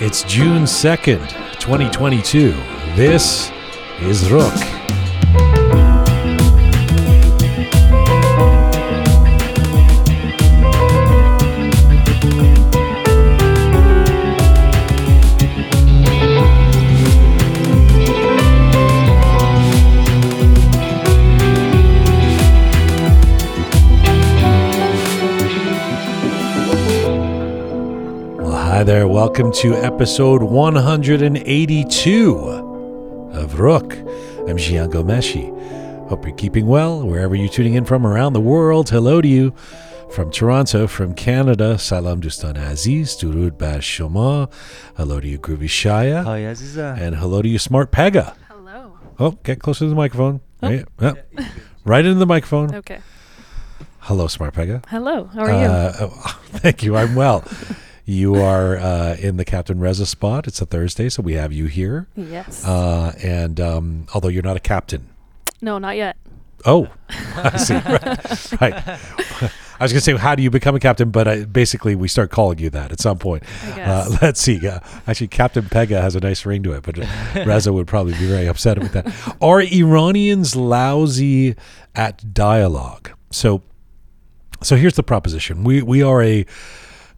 It's June 2nd, 2022. This is Rook. Welcome to episode 182 of Rook. I'm Jian Ghomeshi. Hope you're keeping well wherever you're tuning in from around the world. Hello to you from Toronto, from Canada. Salam Dustan Aziz, Durud Bash Shoma. Hello to you, Groovy Shaya. Hi Aziza. And hello to you, Smart Pega. Hello. Oh, get closer to the microphone. Right, yeah. right into the microphone. Okay. Hello, Smart Pega. Hello. How are you? Uh, oh, thank you. I'm well. You are uh, in the Captain Reza spot. It's a Thursday, so we have you here. yes. Uh, and um, although you're not a captain, no, not yet. oh, I see. right. right. I was going to say, how do you become a captain? But I, basically, we start calling you that at some point. Uh, let's see. Uh, actually, Captain Pega has a nice ring to it, but uh, Reza would probably be very upset with that. Are Iranians lousy at dialogue? So, so here's the proposition: we we are a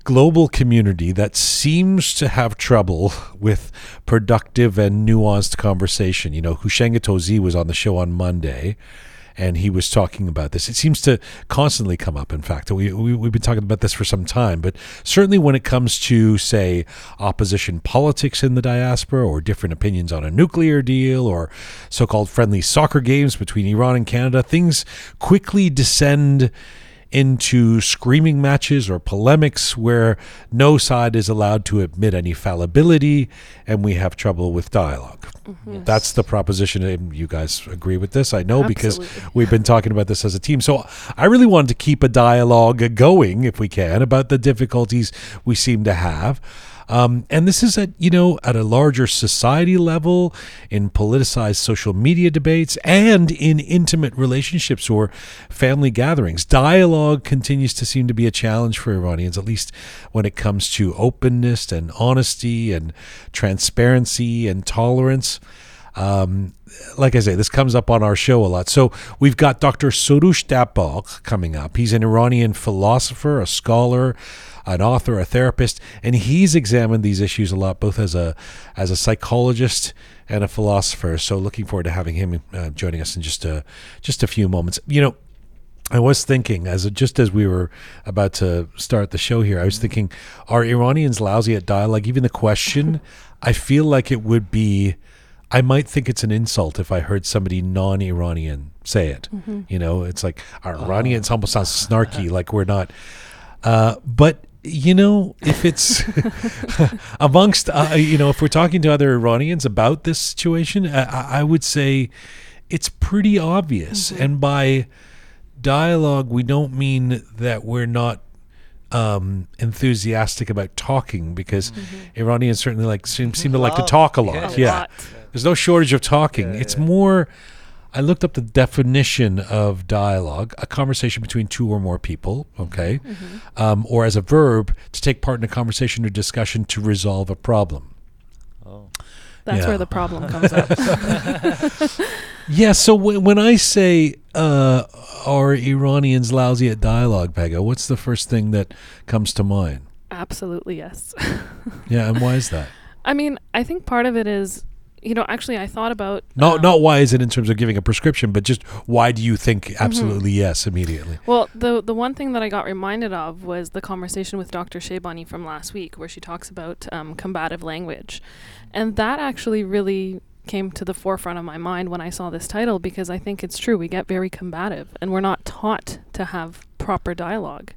global community that seems to have trouble with productive and nuanced conversation. You know, Hushenga Tozi was on the show on Monday. And he was talking about this. It seems to constantly come up. In fact, we, we we've been talking about this for some time. But certainly, when it comes to say opposition politics in the diaspora, or different opinions on a nuclear deal, or so-called friendly soccer games between Iran and Canada, things quickly descend into screaming matches or polemics where no side is allowed to admit any fallibility and we have trouble with dialog mm-hmm. That's the proposition. And you guys agree with this? I know because we've been talking about this as a team. So I really wanted to keep a dialogue going, if we can, about the difficulties we seem to have. Um, and this is at you know at a larger society level, in politicized social media debates, and in intimate relationships or family gatherings. Dialogue continues to seem to be a challenge for Iranians, at least when it comes to openness and honesty and transparency and tolerance. Um, like I say, this comes up on our show a lot. So we've got Dr. Soroush Dabbagh coming up. He's an Iranian philosopher, a scholar, an author, a therapist, and he's examined these issues a lot, both as a as a psychologist and a philosopher. So looking forward to having him uh, joining us in just a just a few moments. You know, I was thinking as just as we were about to start the show here, I was thinking, are Iranians lousy at dialogue? Even the question, I feel like it would be. I might think it's an insult if I heard somebody non-Iranian say it. You know, it's like our Iranians almost sounds snarky, like we're not. Uh, but you know, if it's amongst, uh, you know, if we're talking to other Iranians about this situation, I, I- I would say it's pretty obvious. And by dialogue, we don't mean that we're not um, enthusiastic about talking because Iranians certainly like seem, seem to like to talk a lot. Yeah. A Yeah, lot. there's no shortage of talking. It's more. I looked up the definition of dialogue: a conversation between two or more people. Okay, um, or as a verb to take part in a conversation or discussion to resolve a problem. Oh. That's Yeah. where the problem comes up. Yeah. So w- when I say uh, are Iranians lousy at dialogue, Pega, what's the first thing that comes to mind? Absolutely, yes. Yeah, and why is that? I mean, I think part of it is, you know, actually, I thought about. Not um, not why is it in terms of giving a prescription, but just why do you think absolutely yes immediately? Well, the the one thing that I got reminded of was the conversation with Dr. Shaybani from last week, where she talks about um, combative language, and that actually really came to the forefront of my mind when I saw this title because I think it's true. We get very combative, and we're not taught to have proper dialogue.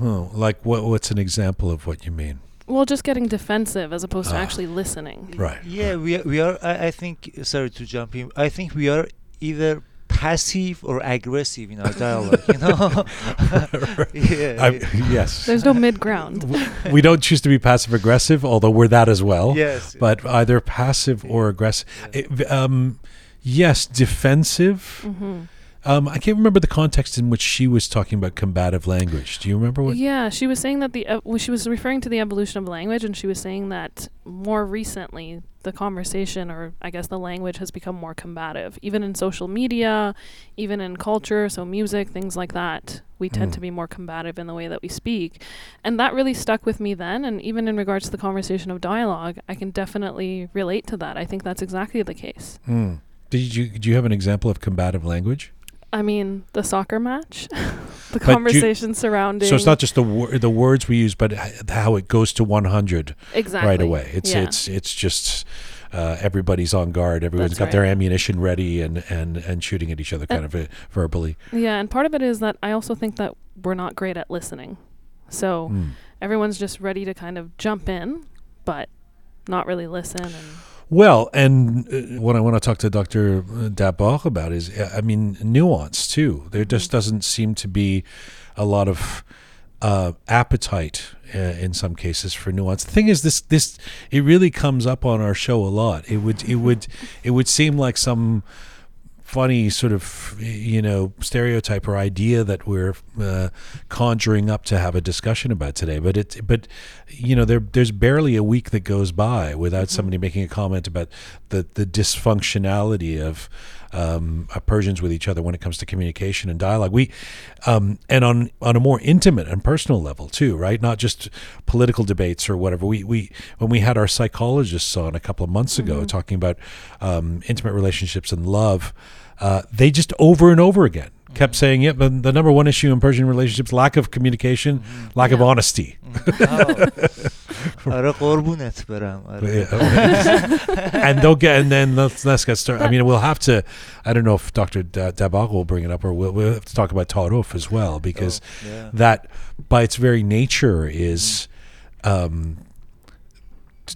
Oh, like what? What's an example of what you mean? Well, just getting defensive as opposed to Ah. actually listening. Right. Yeah, we are, we are. I, I think. Sorry to jump in. I think we are either passive or aggressive in our dialogue. You know. yeah. I, yes. There's no mid ground. We don't choose to be passive aggressive, although we're that as well. yes. But either passive or aggressive. Yeah. It- um, yes, defensive. hmm Um, I can't remember the context in which she was talking about combative language. Do you remember what? Yeah, she was saying that the ev- well, she was referring to the evolution of language, and she was saying that more recently the conversation, or I guess the language, has become more combative, even in social media, even in culture, so music, things like that. We tend Mm. to be more combative in the way that we speak, and that really stuck with me then. And even in regards to the conversation of dialogue, I can definitely relate to that. I think that's exactly the case. Hmm. Did you do you have an example of combative language? I mean, the soccer match, the But you- conversation surrounding. So it's not just the wor- the words we use, but how it goes to 100 exactly right away. It's yeah. it's it's just uh, everybody's on guard. Everyone's That's got their ammunition ready and, and, and shooting at each other, kind of uh, verbally. Yeah, and part of it is that I also think that we're not great at listening. So Hmm. everyone's just ready to kind of jump in, but not really listen. And Well, and uh, what I want to talk to Dr. Dabbagh about is, uh, I mean, nuance too. There just doesn't seem to be a lot of uh, appetite uh, in some cases for nuance. The thing is, this this it really comes up on our show a lot. It would it would it would seem like some funny sort of you know stereotype or idea that we're uh, conjuring up to have a discussion about today but it but you know there there's barely a week that goes by without somebody making a comment about the the dysfunctionality of um, uh, Persians with each other when it comes to communication and dialogue. We um, and on on a more intimate and personal level too, right? Not just political debates or whatever. We we when we had our psychologists on a couple of months ago talking about um, intimate relationships and love, uh, they just over and over again mm-hmm. kept mm. saying, it. yeah, the number one issue in Persian relationships lack of communication, mm-hmm. lack yeah. of honesty." Mm. Oh. and they'll get, and then let's, let's get started. I mean, we'll have to. I don't know if Dr. D- Dabbagh will bring it up, or we'll, we'll have to talk about Taarof as well, because oh, yeah. that, by its very nature, is. Um,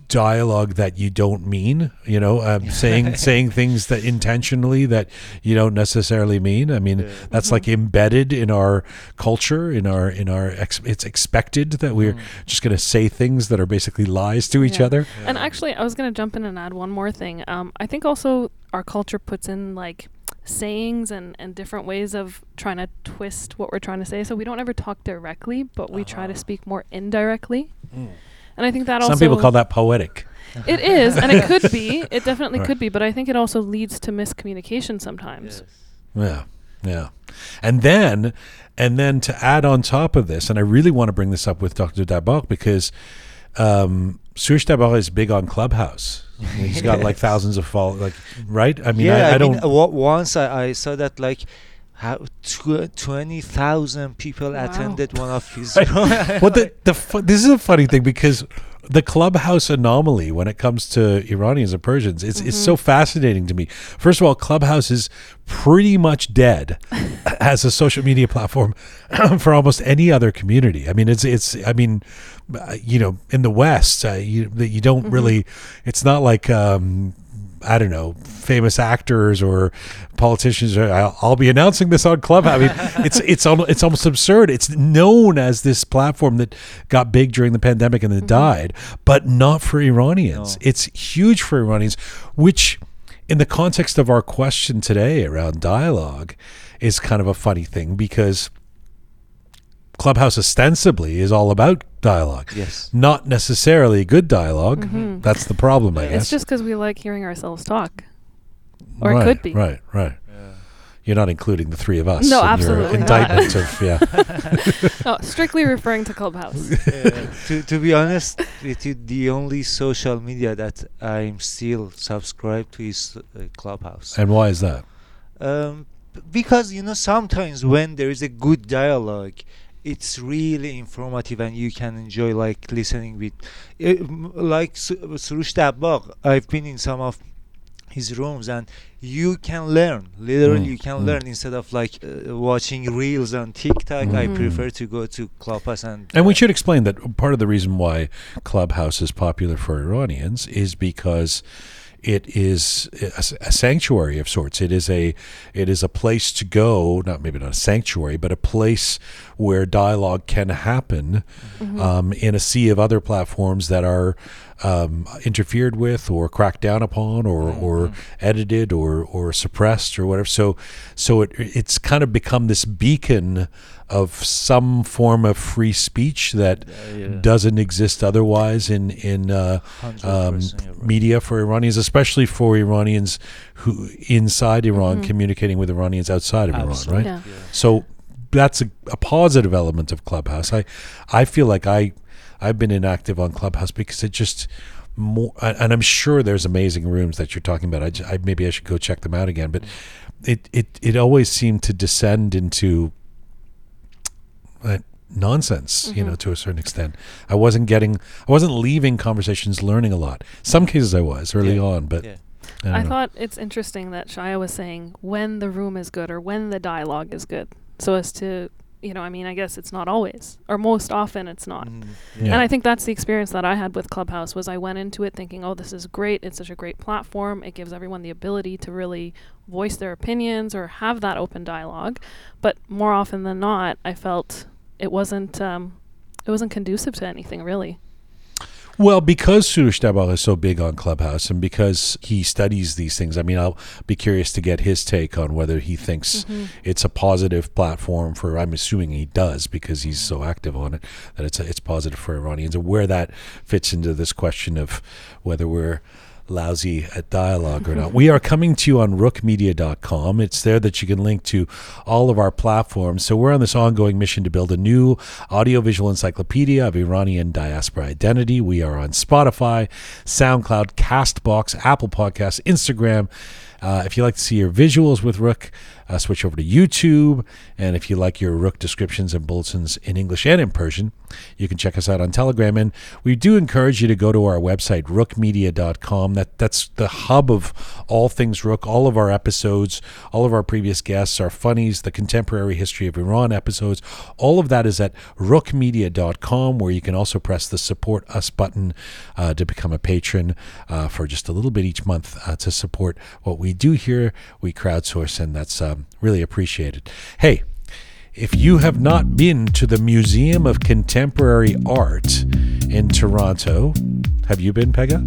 dialogue that you don't mean. You know, um, saying saying things that intentionally that you don't necessarily mean. I mean, Yeah. that's like embedded in our culture, in our in our. Ex- it's expected that we're just going to say things that are basically lies to each Yeah. other. and actually, I was going to jump in and add one more thing. Um, I think also our culture puts in like sayings and, and different ways of trying to twist what we're trying to say. So we don't ever talk directly, but we try to Uh-huh. speak more indirectly. And I think that also Some people call that poetic. it is, and it could be. It definitely Right. could be, but I think it also leads to miscommunication sometimes. Yes. Yeah, yeah, and then and then to add on top of this, and I really want to bring this up with Dr. Dabbagh because um, Soroush Dabbagh is big on Clubhouse. He's got like thousands of followers, like right. I mean, yeah, I, I, I, don't. mean, uh, once I, I saw that like how tw- twenty thousand people Wow. attended one of his. well, the, the fu- this is a funny thing because the clubhouse anomaly when it comes to Iranians and Persians it's it's so fascinating to me. First of all, Clubhouse is pretty much dead as a social media platform for almost any other community. I mean, it's it's I mean, uh, you know, in the West, uh, you you don't really. It's not like. Um, I don't know, famous actors or politicians. Or I'll, I'll be announcing this on Clubhouse. I mean, it's it's almost it's almost absurd. It's known as this platform that got big during the pandemic and then mm-hmm. died, but not for Iranians. No. It's huge for Iranians, which, in the context of our question today around dialogue, is kind of a funny thing because Clubhouse ostensibly is all about dialogue, yes. not necessarily good dialog Mhm. That's the problem, I guess. It's just because we like hearing ourselves talk. or it could be. Right, right. Yeah. You're not including the three of us. No, in absolutely Your not. indictment of yeah. Oh, strictly referring to Clubhouse. Yeah. to to be honest with the only social media that I'm still subscribed to is uh, Clubhouse. And why is that? um, because you know sometimes when there is a good dialogue it's really informative and you can enjoy like listening with uh, m- like Su- Soroush Dabbagh I've been in some of his rooms and you can learn literally Mm, you can mm. learn instead of like uh, watching reels on TikTok I Mm. prefer to go to Clubhouse and And we uh, should explain that part of the reason why Clubhouse is popular for Iranians is because it is a, a sanctuary of sorts. It is a it is a place to go, not maybe not a sanctuary, but a place where dialogue can happen um, in a sea of other platforms that are um, interfered with or cracked down upon or, or edited or, or suppressed or whatever. So so it it's kind of become this beacon of some form of free speech that yeah. doesn't exist otherwise in in uh, um, right. media for Iranians, especially for Iranians who inside Iran communicating with Iranians outside of Absolutely. Iran, right? Yeah. So that's a, a positive element of Clubhouse. I I feel like I I've been inactive on Clubhouse because it just more and and I'm sure there's amazing rooms that you're talking about. I, j- I- maybe I should go check them out again, but it it it always seemed to descend into uh, nonsense, you know, to a certain extent. I wasn't getting, I wasn't leaving conversations learning a lot. Some cases I was early Yeah. on, but Yeah. I, I thought it's interesting that Shia was saying when the room is good or when the dialogue is good, so as to you know, I mean, I guess it's not always, or most often it's not. Mm, Yeah. And I think that's the experience that I had with Clubhouse was I went into it thinking, "Oh, this is great. It's such a great platform. It gives everyone the ability to really voice their opinions or have that open dialogue." But more often than not, I felt it wasn't um, it wasn't conducive to anything really. Well, because Soroush Dabbagh is so big on Clubhouse and because he studies these things, I mean, I'll be curious to get his take on whether he thinks mm-hmm. it's a positive platform for. I'm assuming he does because he's so active on it that it's it's positive for Iranians and where that fits into this question of whether we're lousy at dialogue or not. We are coming to you on rookmedia.com. It's there that you can link to all of our platforms. So we're on this ongoing mission to build a new audiovisual encyclopedia of Iranian diaspora identity. We are on Spotify, SoundCloud, Castbox, Apple Podcasts, Instagram. Uh, if you like to see your visuals with Rook, uh, switch over to YouTube. And if you like your Rook descriptions and bulletins in English and in Persian, you can check us out on Telegram. And we do encourage you to go to our website, rookmedia.com. That, that's the hub of all things Rook, all of our episodes, all of our previous guests, our funnies, the contemporary history of Iran episodes. All of that is at rookmedia.com, where you can also press the support us button uh, to become a patron uh, for just a little bit each month uh, to support what we do here. We crowdsource, and that's um, really appreciated. Hey, if you have not been to the Museum of Contemporary Art in Toronto, have you been, Pega?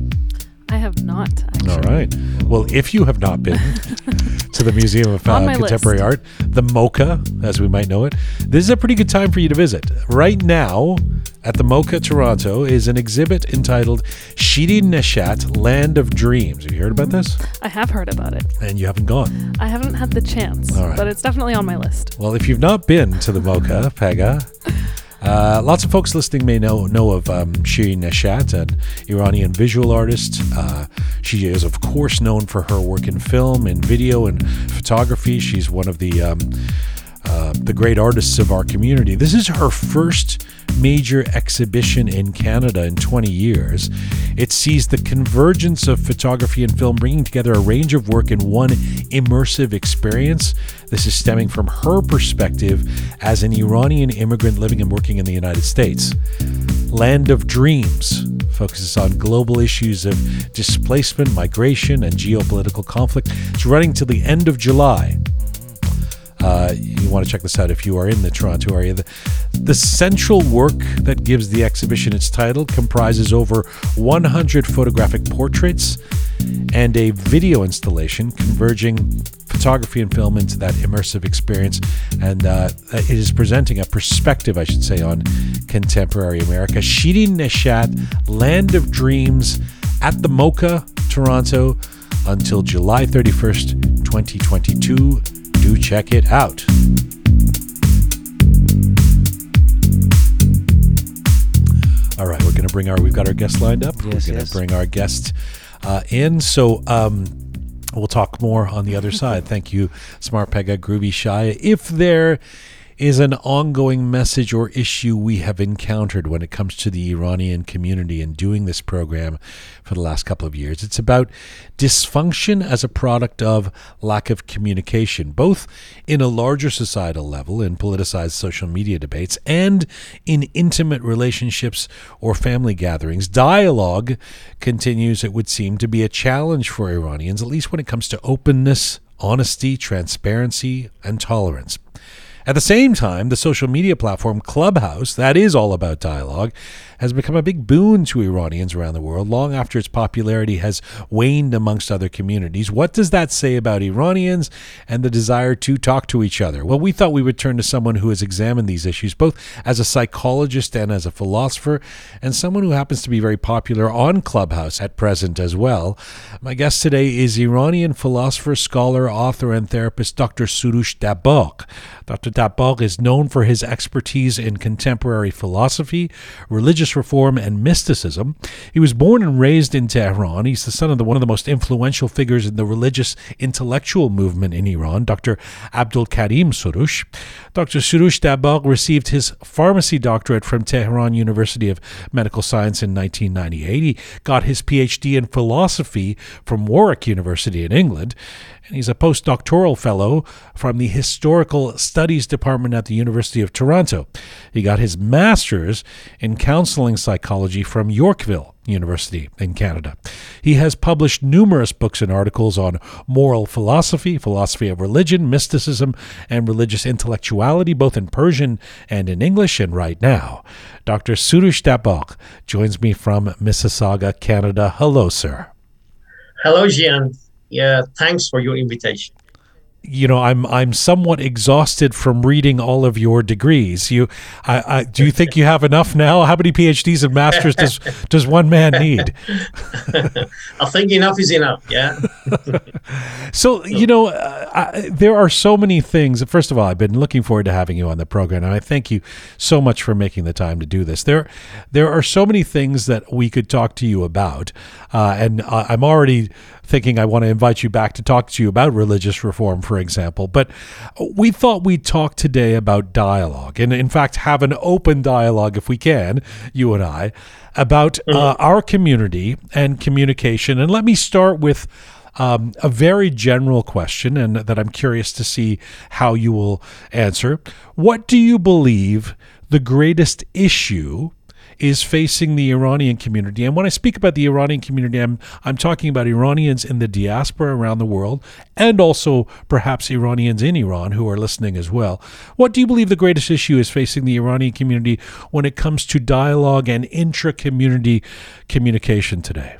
I have not actually. All right. Well, if you have not been to the Museum of uh, Contemporary list. Art, the MoCA, as we might know it, this is a pretty good time for you to visit. Right now, at the MoCA Toronto, is an exhibit entitled Shirin Neshat Land of Dreams. Have you heard about this? I have heard about it. And you haven't gone. I haven't had the chance, right. but it's definitely on my list. Well, if you've not been to the MoCA, Pega, uh, lots of folks listening may know know of um, Shirin Neshat, an Iranian visual artist. Uh, she is, of course, known for her work in film and video and photography. She's one of the um, uh, the great artists of our community. This is her first major exhibition in Canada in 20 years. It sees the convergence of photography and film bringing together a range of work in one immersive experience. This is stemming from her perspective as an Iranian immigrant living and working in the United States. Land of Dreams focuses on global issues of displacement, migration, and geopolitical conflict. It's running till the end of July. Uh, you want to check this out if you are in the Toronto area. The, the central work that gives the exhibition its title comprises over 100 photographic portraits and a video installation converging photography and film into that immersive experience. And uh, it is presenting a perspective, I should say, on contemporary America. Shirin Neshat, Land of Dreams at the MoCA, Toronto, until July 31st, 2022 do check it out. All right, we're going to bring our, we've got our guest lined up. Yes, we're going to yes. bring our guest uh, in. So um, we'll talk more on the other side. Thank you, Smart Pega, Groovy Shy. If there is an ongoing message or issue we have encountered when it comes to the Iranian community in doing this program for the last couple of years. It's about dysfunction as a product of lack of communication, both in a larger societal level, in politicized social media debates, and in intimate relationships or family gatherings. Dialogue continues, it would seem, to be a challenge for Iranians, at least when it comes to openness, honesty, transparency, and tolerance. At the same time, the social media platform Clubhouse, that is all about dialogue, has become a big boon to Iranians around the world long after its popularity has waned amongst other communities. What does that say about Iranians and the desire to talk to each other? Well, we thought we would turn to someone who has examined these issues, both as a psychologist and as a philosopher, and someone who happens to be very popular on Clubhouse at present as well. My guest today is Iranian philosopher, scholar, author, and therapist Dr. Soroush Dabbagh. Dr. Dabbagh is known for his expertise in contemporary philosophy, religious religious reform and mysticism. He was born and raised in Tehran. He's the son of the, one of the most influential figures in the religious intellectual movement in Iran, Dr. Abdul Karim Soroush. Dr. Soroush Dabbagh received his pharmacy doctorate from Tehran University of Medical Science in 1998. He got his PhD in philosophy from Warwick University in England and he's a postdoctoral fellow from the Historical Studies Department at the University of Toronto. He got his master's in counseling psychology from Yorkville University in Canada. He has published numerous books and articles on moral philosophy, philosophy of religion, mysticism, and religious intellectuality, both in Persian and in English. And right now, Dr. Soroush Dabbagh joins me from Mississauga, Canada. Hello, sir. Hello, Jian yeah, thanks for your invitation. You know, I'm I'm somewhat exhausted from reading all of your degrees. You, I, I do you think you have enough now? How many PhDs and masters does does one man need? I think enough is enough. Yeah. so you know, uh, I, there are so many things. First of all, I've been looking forward to having you on the program, and I thank you so much for making the time to do this. There, there are so many things that we could talk to you about, uh, and I'm already thinking I want to invite you back to talk to you about religious reform, for example. But we thought we'd talk today about dialogue, and in fact, have an open dialogue if we can, you and I, about uh, mm-hmm. our community and communication. And let me start with. Um, a very general question, and that I'm curious to see how you will answer. What do you believe the greatest issue is facing the Iranian community. And when I speak about the Iranian community, I'm, I'm talking about Iranians in the diaspora around the world and also perhaps Iranians in Iran who are listening as well. What do you believe the greatest issue is facing the Iranian community when it comes to dialogue and intra community communication today?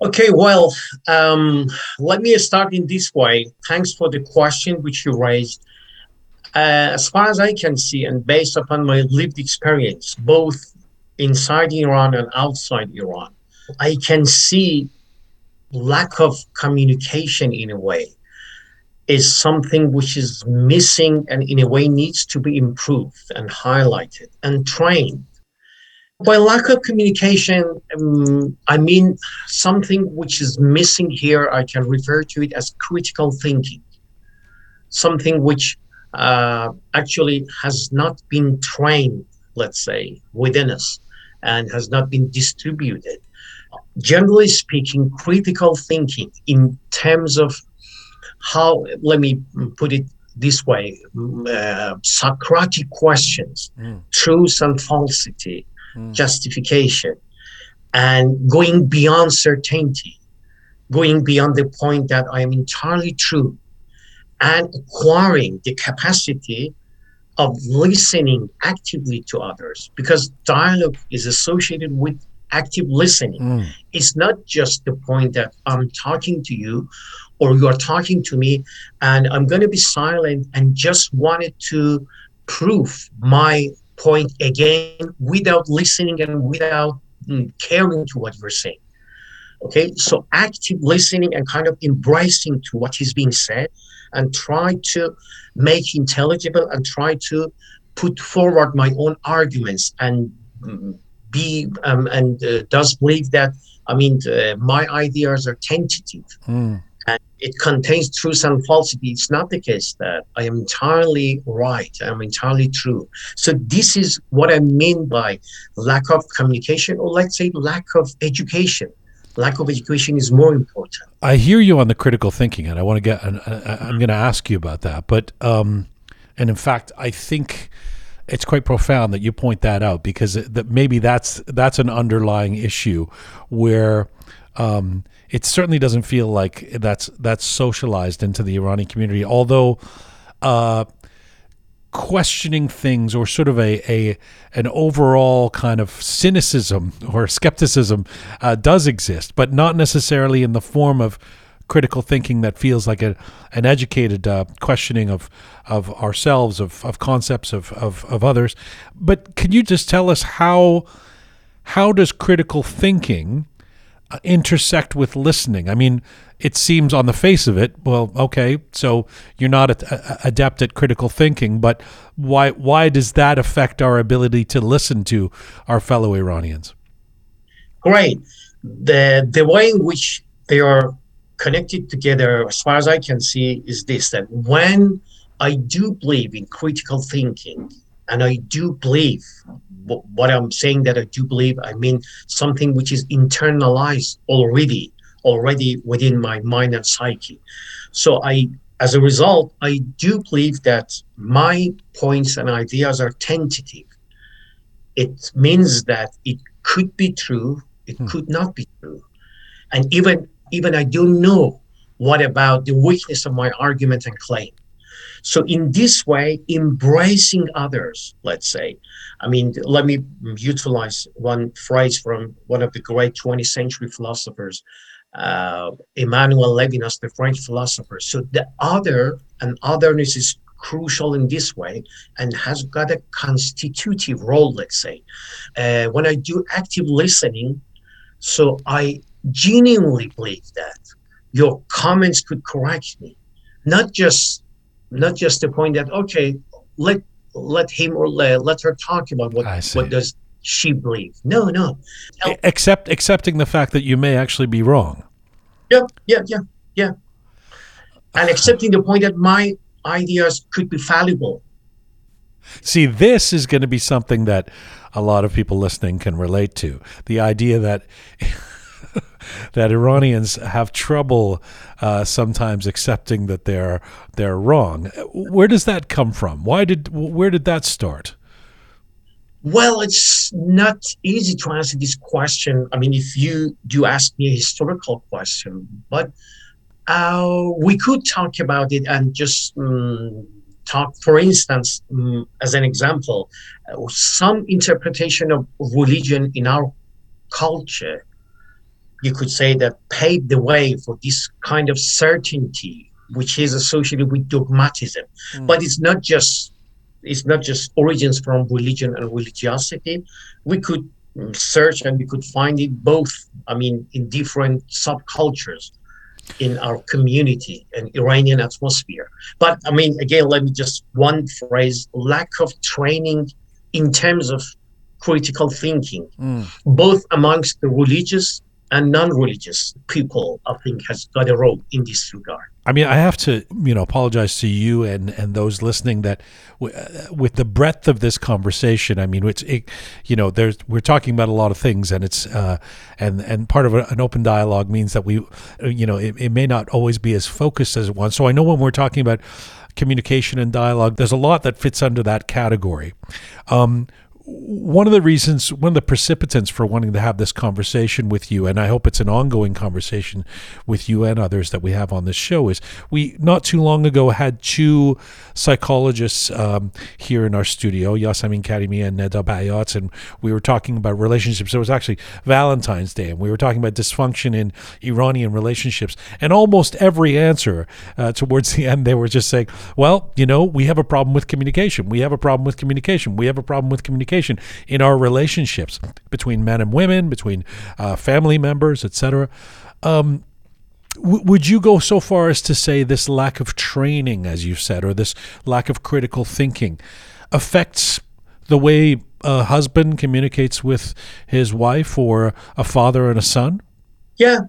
Okay, well, um, let me start in this way. Thanks for the question which you raised. Uh, as far as I can see, and based upon my lived experience, both inside Iran and outside Iran. I can see lack of communication in a way is something which is missing and in a way needs to be improved and highlighted and trained. By lack of communication, um, I mean something which is missing here. I can refer to it as critical thinking, something which uh, actually has not been trained, let's say, within us and has not been distributed. Generally speaking, critical thinking in terms of how, let me put it this way uh, Socratic questions, mm. truth and falsity, mm. justification, and going beyond certainty, going beyond the point that I am entirely true, and acquiring the capacity of listening actively to others because dialogue is associated with active listening. Mm. It's not just the point that I'm talking to you or you are talking to me and I'm going to be silent and just wanted to prove my point again without listening and without mm, caring to what you're saying. Okay, so active listening and kind of embracing to what is being said and try to make intelligible and try to put forward my own arguments and be um, and uh, does believe that I mean uh, my ideas are tentative mm. and it contains truth and falsity. It's not the case that I am entirely right. I'm entirely true. So this is what I mean by lack of communication, or let's say lack of education. Lack of education is more important. I hear you on the critical thinking, and I want to get. And I'm going to ask you about that, but um, and in fact, I think it's quite profound that you point that out because that maybe that's that's an underlying issue where um, it certainly doesn't feel like that's that's socialized into the Iranian community. Although uh, questioning things or sort of a, a an overall kind of cynicism or skepticism uh, does exist, but not necessarily in the form of critical thinking that feels like a, an educated uh, questioning of of ourselves, of, of concepts of, of, of others. But can you just tell us how how does critical thinking intersect with listening? I mean, it seems on the face of it, well, okay, so you're not a, a, adept at critical thinking, but why why does that affect our ability to listen to our fellow Iranians? Great. The the way in which they are connected together, as far as I can see, is this that when I do believe in critical thinking, and I do believe what I'm saying that I do believe, I mean something which is internalized already, already within my mind and psyche. So I, as a result, I do believe that my points and ideas are tentative. It means that it could be true, it hmm. could not be true, and even even I don't know what about the weakness of my argument and claim. So in this way, embracing others, let's say, I mean, let me utilize one phrase from one of the great 20th century philosophers, uh, Emmanuel Levinas, the French philosopher. So the other and otherness is crucial in this way and has got a constitutive role, let's say. Uh, when I do active listening, so I genuinely believe that your comments could correct me, not just not just the point that okay, let let him or let, let her talk about what what does she believe. No, no. Except accepting the fact that you may actually be wrong. Yeah, yeah, yeah, yeah. And accepting the point that my ideas could be fallible. See, this is going to be something that a lot of people listening can relate to. The idea that that Iranians have trouble uh, sometimes accepting that they're they're wrong. Where does that come from? Why did where did that start? Well, it's not easy to answer this question. I mean, if you do ask me a historical question, but uh, we could talk about it and just um, talk, for instance, um, as an example, uh, some interpretation of religion in our culture you could say that paved the way for this kind of certainty which is associated with dogmatism mm. but it's not just it's not just origins from religion and religiosity we could search and we could find it both i mean in different subcultures in our community and iranian atmosphere but i mean again let me just one phrase lack of training in terms of critical thinking mm. both amongst the religious and non-religious people, I think, has got a role in this regard. I mean, I have to, you know, apologize to you and, and those listening that w- uh, with the breadth of this conversation, I mean, it's, it, you know, there's, we're talking about a lot of things and it's, uh, and, and part of a, an open dialogue means that we, you know, it, it may not always be as focused as one. So I know when we're talking about communication and dialogue, there's a lot that fits under that category. Um, one of the reasons, one of the precipitants for wanting to have this conversation with you, and I hope it's an ongoing conversation with you and others that we have on this show, is we not too long ago had two psychologists um, here in our studio, Yasamin Karimi and Neda Bayat, and we were talking about relationships. It was actually Valentine's Day, and we were talking about dysfunction in Iranian relationships. And almost every answer uh, towards the end, they were just saying, well, you know, we have a problem with communication. We have a problem with communication. We have a problem with communication communication in our relationships between men and women, between uh, family members, etc. Um, w- would you go so far as to say this lack of training, as you said, or this lack of critical thinking affects the way a husband communicates with his wife or a father and a son? Yeah.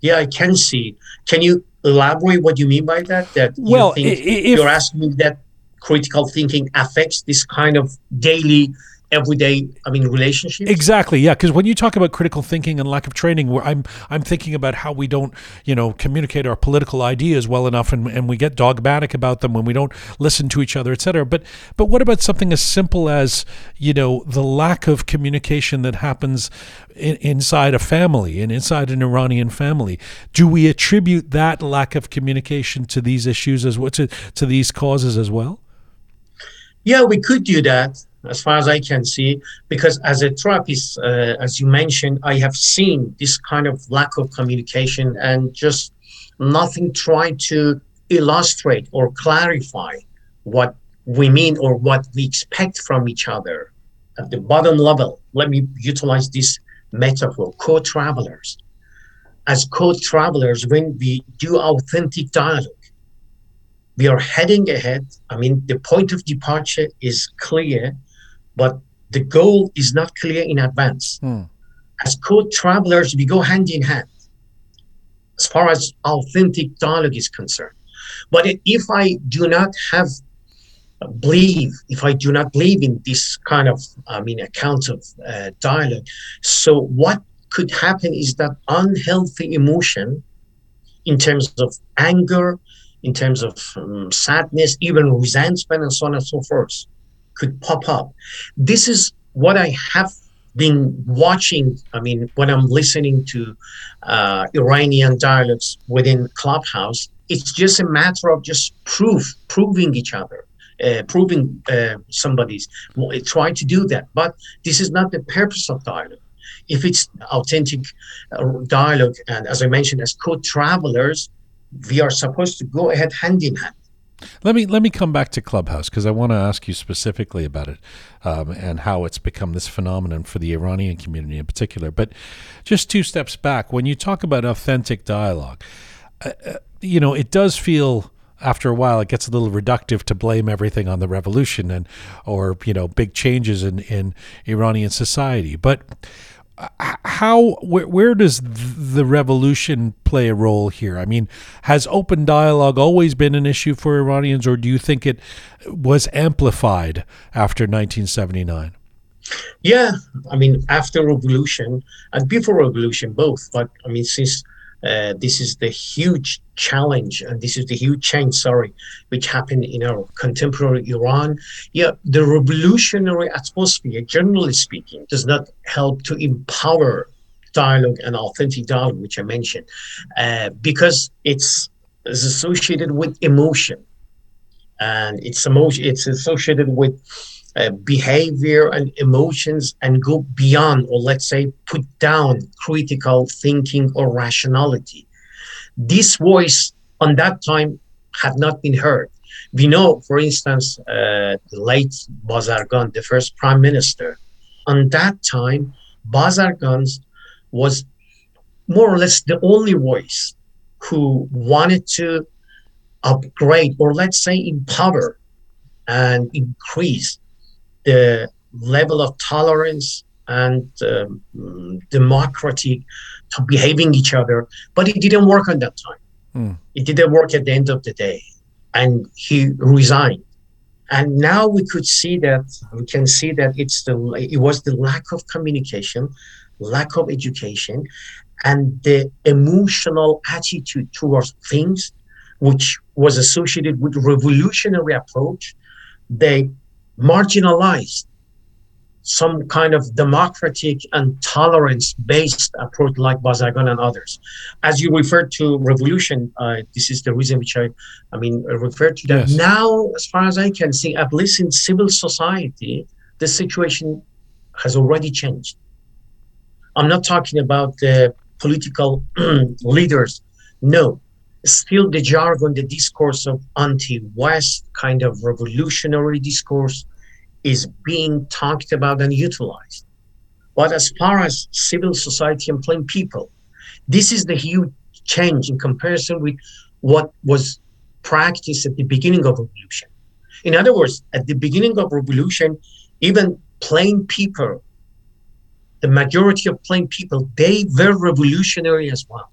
Yeah, I can see. Can you elaborate what you mean by that? That Well, you think i- i- if- you're asking me that critical thinking affects this kind of daily, everyday, I mean, relationships? Exactly, yeah. Because when you talk about critical thinking and lack of training, where I'm I'm thinking about how we don't, you know, communicate our political ideas well enough, and, and we get dogmatic about them when we don't listen to each other, etc. But but what about something as simple as you know the lack of communication that happens in, inside a family and inside an Iranian family? Do we attribute that lack of communication to these issues as well to to these causes as well? Yeah, we could do that as far as I can see, because as a therapist, uh, as you mentioned, I have seen this kind of lack of communication and just nothing trying to illustrate or clarify what we mean or what we expect from each other at the bottom level. Let me utilize this metaphor co travelers. As co travelers, when we do authentic dialogue, we are heading ahead. I mean, the point of departure is clear, but the goal is not clear in advance. Hmm. As co travelers, we go hand in hand as far as authentic dialogue is concerned. But if I do not have believe, if I do not believe in this kind of, I mean, account of uh, dialogue, so what could happen is that unhealthy emotion in terms of anger, in terms of um, sadness, even resentment, and so on and so forth, could pop up. This is what I have been watching. I mean, when I'm listening to uh, Iranian dialogues within Clubhouse, it's just a matter of just proof, proving each other. Uh, proving uh, somebody's well, try to do that, but this is not the purpose of dialogue. If it's authentic uh, dialogue, and as I mentioned, as co-travelers, we are supposed to go ahead hand in hand. Let me let me come back to Clubhouse because I want to ask you specifically about it um, and how it's become this phenomenon for the Iranian community in particular. But just two steps back, when you talk about authentic dialogue, uh, uh, you know it does feel after a while it gets a little reductive to blame everything on the revolution and or you know big changes in in Iranian society, but how where, where does the revolution play a role here? I mean has open dialogue always been an issue for iranians or do you think it was amplified after 1979 yeah i mean after revolution and before revolution both but i mean since uh, this is the huge challenge and this is the huge change sorry which happened in our contemporary iran. Yeah the revolutionary atmosphere generally speaking does not help to empower dialogue and authentic dialogue which i mentioned uh, because it's, it's associated with emotion. And it's emotion it's associated with uh, behavior and emotions and go beyond, or let's say, put down critical thinking or rationality. This voice on that time had not been heard. We know, for instance, uh, the late Bazargan, the first prime minister, on that time, Bazargan was more or less the only voice who wanted to upgrade, or let's say, empower and increase the level of tolerance and um, democratic to behaving each other but it didn't work on that time mm. it didn't work at the end of the day and he resigned and now we could see that we can see that it's the it was the lack of communication lack of education and the emotional attitude towards things which was associated with revolutionary approach they marginalized some kind of democratic and tolerance based approach like Bazargan and others. As you referred to revolution, uh, this is the reason which I, I mean, I referred to that. Yes. Now, as far as I can see, at least in civil society, the situation has already changed. I'm not talking about the political leaders. No, still the jargon, the discourse of anti-West kind of revolutionary discourse is being talked about and utilized. But as far as civil society and plain people, this is the huge change in comparison with what was practiced at the beginning of revolution. In other words, at the beginning of revolution, even plain people, the majority of plain people, they were revolutionary as well.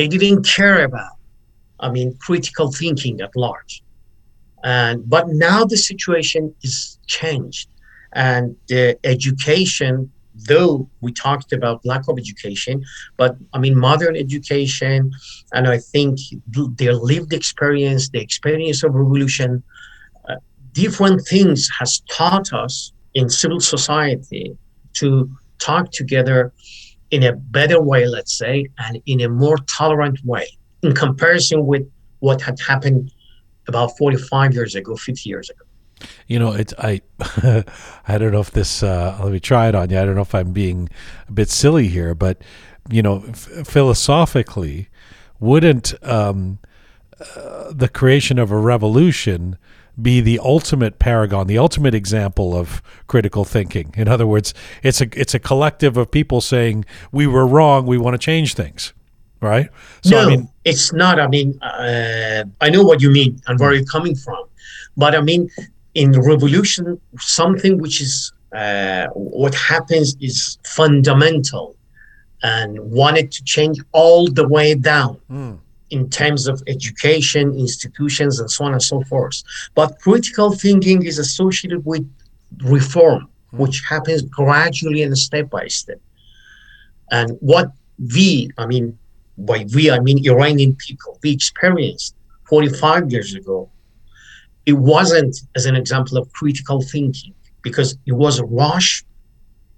They didn't care about I mean, critical thinking at large. And but now the situation is changed, and the education, though we talked about lack of education, but I mean modern education, and I think their lived experience, the experience of revolution, uh, different things has taught us in civil society to talk together in a better way, let's say, and in a more tolerant way in comparison with what had happened about 45 years ago, 50 years ago. You know, it's I. I don't know if this. Uh, let me try it on you. I don't know if I'm being a bit silly here, but you know, f- philosophically, wouldn't um, uh, the creation of a revolution be the ultimate paragon, the ultimate example of critical thinking? In other words, it's a it's a collective of people saying we were wrong, we want to change things right? So, no, I mean, it's not. I mean, uh, I know what you mean and where you're coming from, but I mean, in revolution, something which is uh, what happens is fundamental, and wanted to change all the way down. Mm. In terms of education, institutions, and so on and so forth. But critical thinking is associated with reform, mm. which happens gradually and step by step. And what we, I mean, by we, I mean Iranian people, we experienced 45 years ago, it wasn't as an example of critical thinking because it was a rush.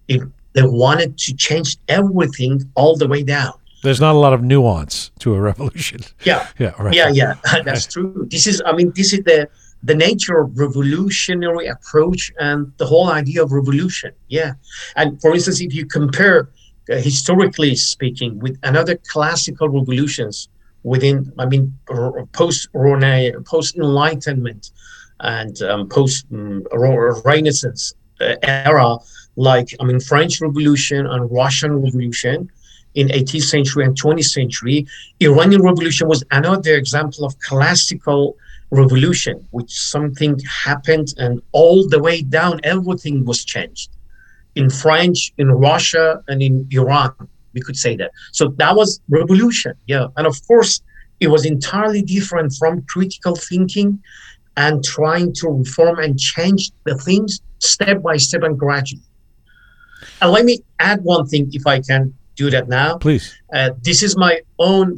It, they wanted to change everything all the way down. There's not a lot of nuance to a revolution. Yeah, yeah, right. Yeah, yeah, that's true. This is, I mean, this is the the nature of revolutionary approach and the whole idea of revolution. Yeah, and for instance, if you compare uh, historically speaking, with another classical revolutions within, I mean, post post Enlightenment and um, post um, Renaissance uh, era, like I mean, French Revolution and Russian Revolution in 18th century and 20th century. Iranian Revolution was another example of classical revolution, which something happened and all the way down, everything was changed in French, in Russia, and in Iran. We could say that. So that was revolution. Yeah. And of course, it was entirely different from critical thinking and trying to reform and change the things step by step and gradually. And let me add one thing, if I can do that now. Please. Uh, this is my own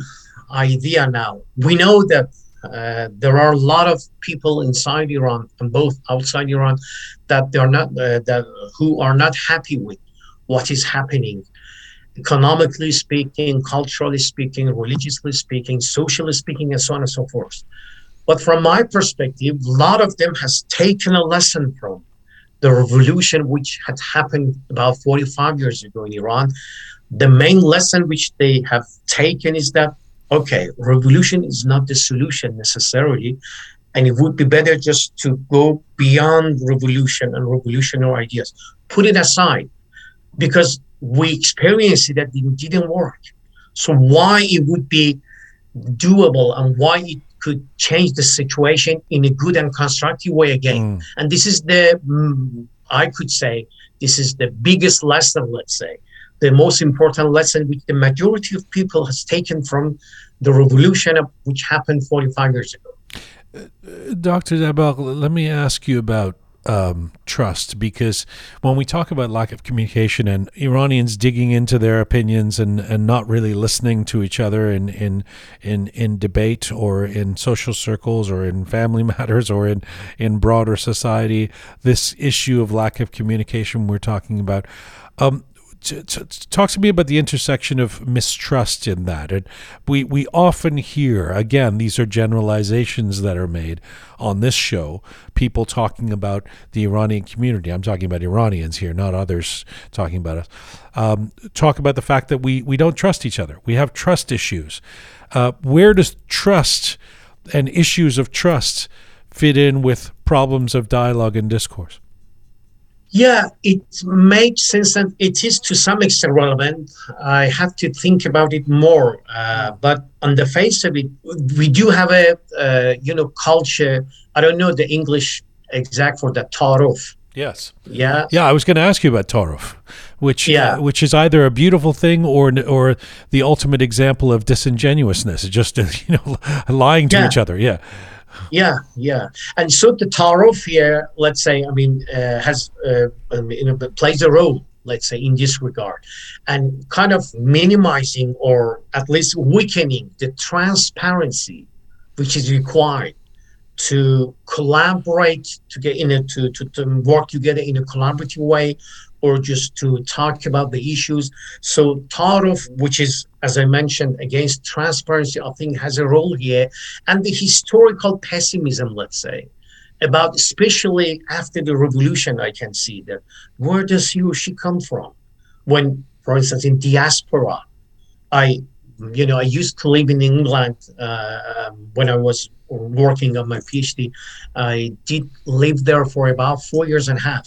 idea now. We know that uh, there are a lot of people inside Iran and both outside Iran that they are not uh, that who are not happy with what is happening, economically speaking, culturally speaking, religiously speaking, socially speaking, and so on and so forth. But from my perspective, a lot of them has taken a lesson from the revolution which had happened about 45 years ago in Iran. The main lesson which they have taken is that okay, revolution is not the solution necessarily. And it would be better just to go beyond revolution and revolutionary ideas, put it aside, because we experienced that it didn't work. So why it would be doable and why it could change the situation in a good and constructive way again. Mm. And this is the, mm, I could say, this is the biggest lesson, let's say, the most important lesson which the majority of people has taken from the revolution which happened 45 years ago. Uh, Dr. Dabbagh, let me ask you about um, trust because when we talk about lack of communication and Iranians digging into their opinions and, and not really listening to each other in, in in in debate or in social circles or in family matters or in in broader society, this issue of lack of communication we're talking about. Um, t- t- talk to me about the intersection of mistrust in that. And we we often hear again these are generalizations that are made on this show. People talking about the Iranian community. I'm talking about Iranians here, not others talking about us. Um, talk about the fact that we we don't trust each other. We have trust issues. Uh, where does trust and issues of trust fit in with problems of dialogue and discourse? Yeah, it makes sense and it is to some extent relevant. I have to think about it more. Uh, but on the face of it, we do have a, uh, you know, culture. I don't know the English exact for the taarof. Yes. Yeah. Yeah, I was going to ask you about Taarof, which Yeah. uh, which is either a beautiful thing or or the ultimate example of disingenuousness, just uh, you know lying to Yeah. each other. Yeah. Yeah, yeah, and so the Taarof here, let's say, I mean, uh, has uh, um, you know plays a role, let's say, in this regard, and kind of minimizing or at least weakening the transparency which is required to collaborate to get in a to, to, to work together in a collaborative way or just to talk about the issues. So Taarof, which is as i mentioned against transparency i think has a role here. And the historical pessimism let's say about especially after the revolution i can see that where does he or she come from? When for instance in diaspora i you know i used to live in england uh, um, when i was working on my phd i did live there for about four years and a half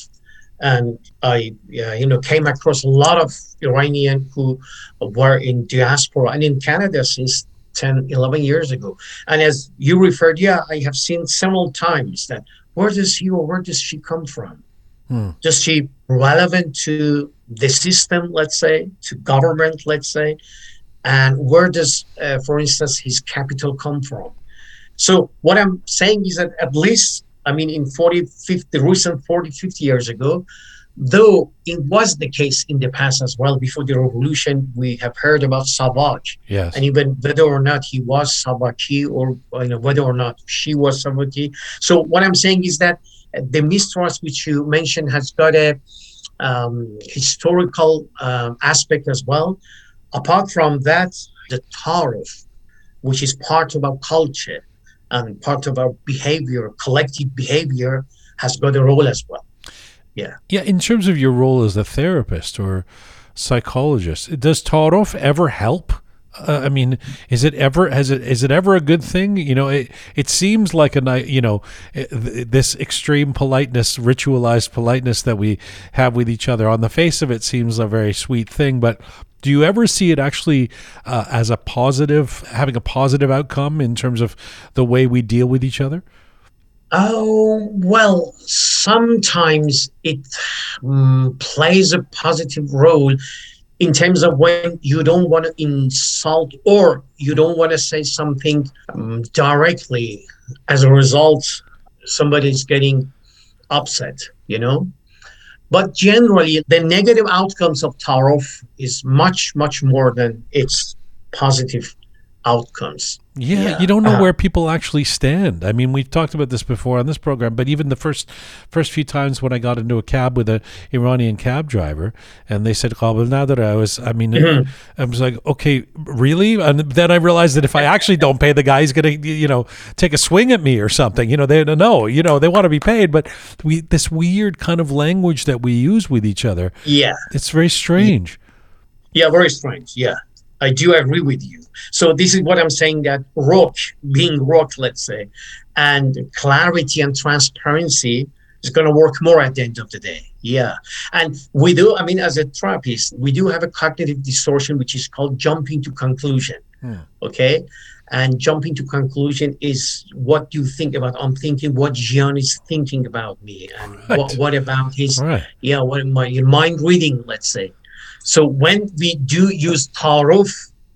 and i uh, you know came across a lot of iranian who were in diaspora and in canada since 10 11 years ago. And as you referred yeah i have seen several times that where does he or where does she come from? Hmm. does she relevant to the system let's say to government let's say? And where does uh, for instance his capital come from? So what i'm saying is that at least i mean in 40 50 recent 40 50 years ago though it was the case in the past as well before the revolution we have heard about SAVAK Yes. and even whether or not he was Savaki or you know whether or not she was Savaki. So what I'm saying is that the mistrust which you mentioned has got a um, historical um, aspect as well. Apart from that, the Taarof, which is part of our culture and part of our behavior, collective behavior, has got a role as well. Yeah, Yeah. in terms of your role as a therapist or psychologist, does Taarof ever help? Uh, I mean, is it ever has it is it ever a good thing? You know, it it seems like a you know eh, this extreme politeness, ritualized politeness that we have with each other. On the face of it, seems a very sweet thing, but do you ever see it actually uh, as a positive, having a positive outcome in terms of the way we deal with each other? Oh, well, sometimes it mm, plays a positive role in terms of when you don't want to insult or you don't want to say something um, directly. As a result, somebody's getting upset, you know? But generally, the negative outcomes of Taarof is much, much more than its positive outcomes. Yeah, Yeah. you don't know Uh, where people actually stand. I mean, we've talked about this before on this program, but even the first first few times when I got into a cab with an Iranian cab driver and they said Qabul Nadara, I was I mean Mhm. I was like, okay, really? And then I realized that if I actually don't pay the guy, he's going to you know, take a swing at me or something. You know, they don't know. you know, they want to be paid, but we this weird kind of language that we use with each other, Yeah. it's very strange. Yeah, very strange. Yeah, I do agree with you. So this is what I'm saying that rock, being rock, let's say, and clarity and transparency is going to work more at the end of the day. Yeah, and we do. I mean, as a therapist, we do have a cognitive distortion which is called jumping to conclusion. Hmm. Okay. And jumping to conclusion is what you think about. I'm thinking what Jian is thinking about me, and Right. what, what about his right. yeah what my mind reading let's say so when we do use taarof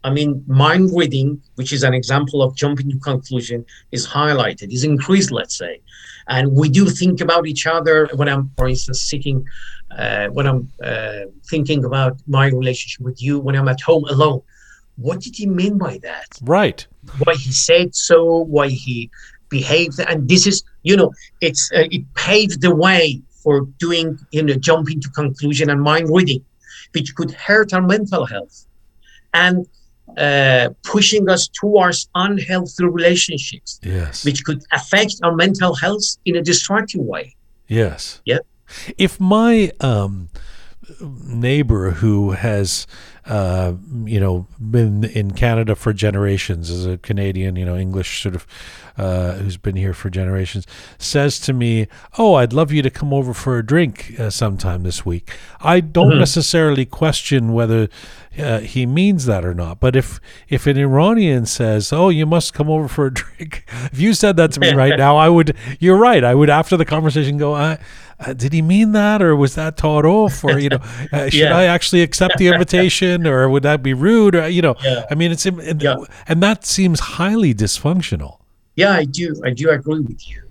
i mean mind reading which is an example of jumping to conclusion is highlighted is increased let's say. And we do think about each other when i'm for instance sitting uh, when i'm uh, thinking about my relationship with you when i'm at home alone. What did he mean by that? Right. why he said so, why he behaved, and this is, you know, it's uh, it paved the way for doing, you know, jumping to conclusion and mind reading, which could hurt our mental health, and uh, pushing us towards unhealthy relationships, Yes. which could affect our mental health in a destructive way. Yes. Yeah. If my um, neighbor who has, uh, you know, been in Canada for generations as a Canadian, you know, English sort of, uh, who's been here for generations, says to me, "Oh, I'd love you to come over for a drink uh, sometime this week." I don't Mhm. necessarily question whether uh, he means that or not. But if if an Iranian says, "Oh, you must come over for a drink," if you said that to me right now, I would. You're right. I would after the conversation go, I, uh, did he mean that, or was that off, or you know, uh, should Yeah. I actually accept the invitation, or would that be rude, or you know, Yeah. I mean, it's and, Yeah. and that seems highly dysfunctional. Yeah, I do. I do agree with you.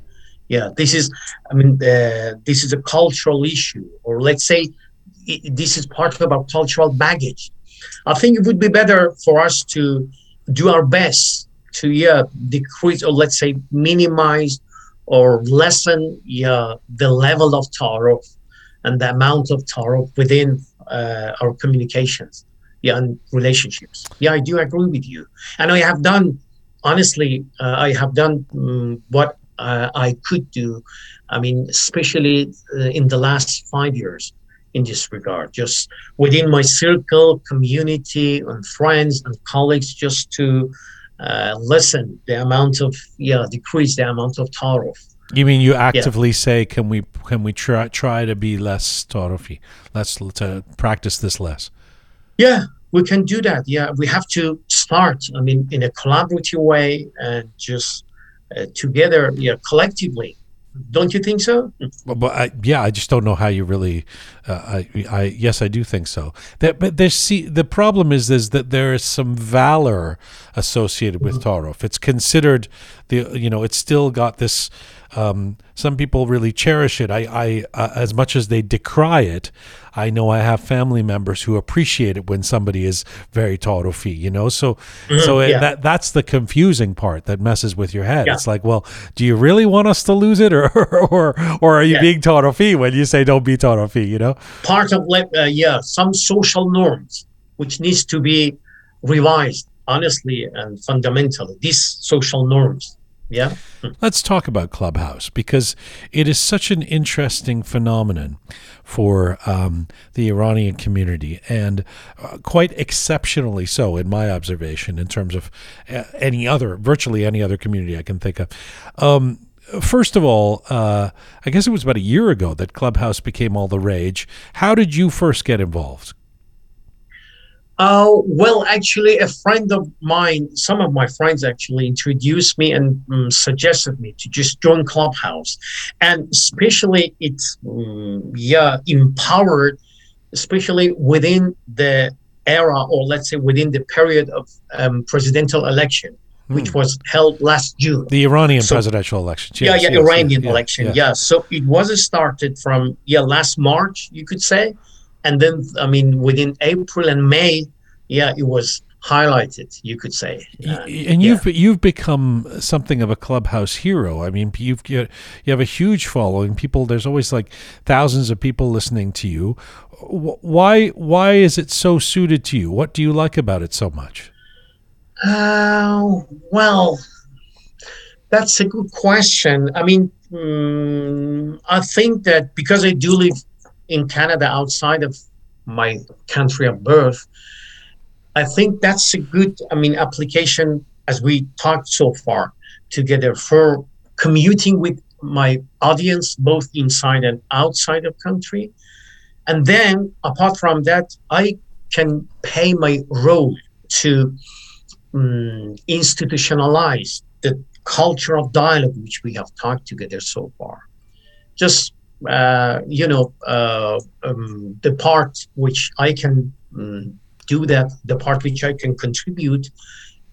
Yeah, this is. I mean, uh, this is a cultural issue, or let's say, i this is part of our cultural baggage. I think it would be better for us to do our best to yeah decrease or let's say minimize or lessen yeah the level of taarof and the amount of taarof within uh, our communications yeah and relationships. Yeah, I do agree with you, and I have done honestly, uh, I have done um, what uh, I could do. I mean, especially uh, in the last five years in this regard, just within my circle, community, and friends and colleagues, just to uh, lessen the amount of, yeah, decrease the amount of taarof. You mean you actively say, can we can we try try to be less taarofi, less to practice this less? Yeah, we can do that. Yeah, we have to start. I mean, in a collaborative way and just uh, together, yeah, collectively. Don't you think so? But, but I, yeah, I just don't know how you really. Uh, I, I yes, I do think so. That, but there's see the problem is is that there is some valor associated with Taarof. It's considered the you know it's still got this. Um, some people really cherish it. I, I uh, as much as they decry it, I know I have family members who appreciate it when somebody is very Taarofi. You know, so so it, yeah. that that's the confusing part that messes with your head. Yeah. It's like, well, do you really want us to lose it, or or or are you Yeah. being Taarofi when you say don't be Taarofi? You know. part of like uh, yeah some social norms which needs to be revised honestly and fundamentally these social norms yeah Let's talk about Clubhouse because it is such an interesting phenomenon for um, the Iranian community and uh, quite exceptionally so, in my observation, in terms of uh, any other, virtually any other community I can think of. Um, First of all, uh, I guess it was about a year ago that Clubhouse became all the rage. How did you first get involved? Uh, well actually a friend of mine some of my friends actually introduced me and um, suggested me to just join clubhouse and especially it's um, yeah empowered especially within the era or let's say within the period of um, presidential election which was held last june The Iranian So- presidential elections. yeah, Yes, yeah, yes, Iranian yeah, election. yeah. Yeah. So it was started from yeah last March, you could say, and then I mean within April and May, yeah, it was highlighted, you could say. Uh, and you've you've become something of a clubhouse hero. I mean, you've you you have a huge following. People, there's always like thousands of people listening to you. Why why is it so suited to you? What do you like about it so much? Uh, well, that's a good question. I mean, mm, I think that because I do live in Canada outside of my country of birth, I think that's a good, I mean, application as we talked so far together for commuting with my audience, both inside and outside of country. And then apart from that, I can pay my role to um, institutionalize the culture of dialogue which we have talked together so far. Just uh, you know, uh, um, the part which I can um, do that, the part which I can contribute,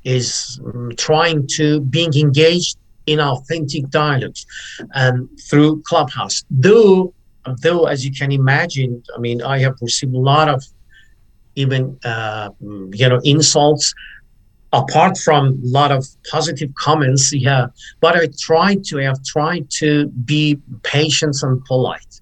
is um, trying to being engaged in authentic dialogues and through Clubhouse. Though, though, as you can imagine, I mean, I have received a lot of even uh, you know insults apart from a lot of positive comments yeah but i tried to have tried to be patient and polite.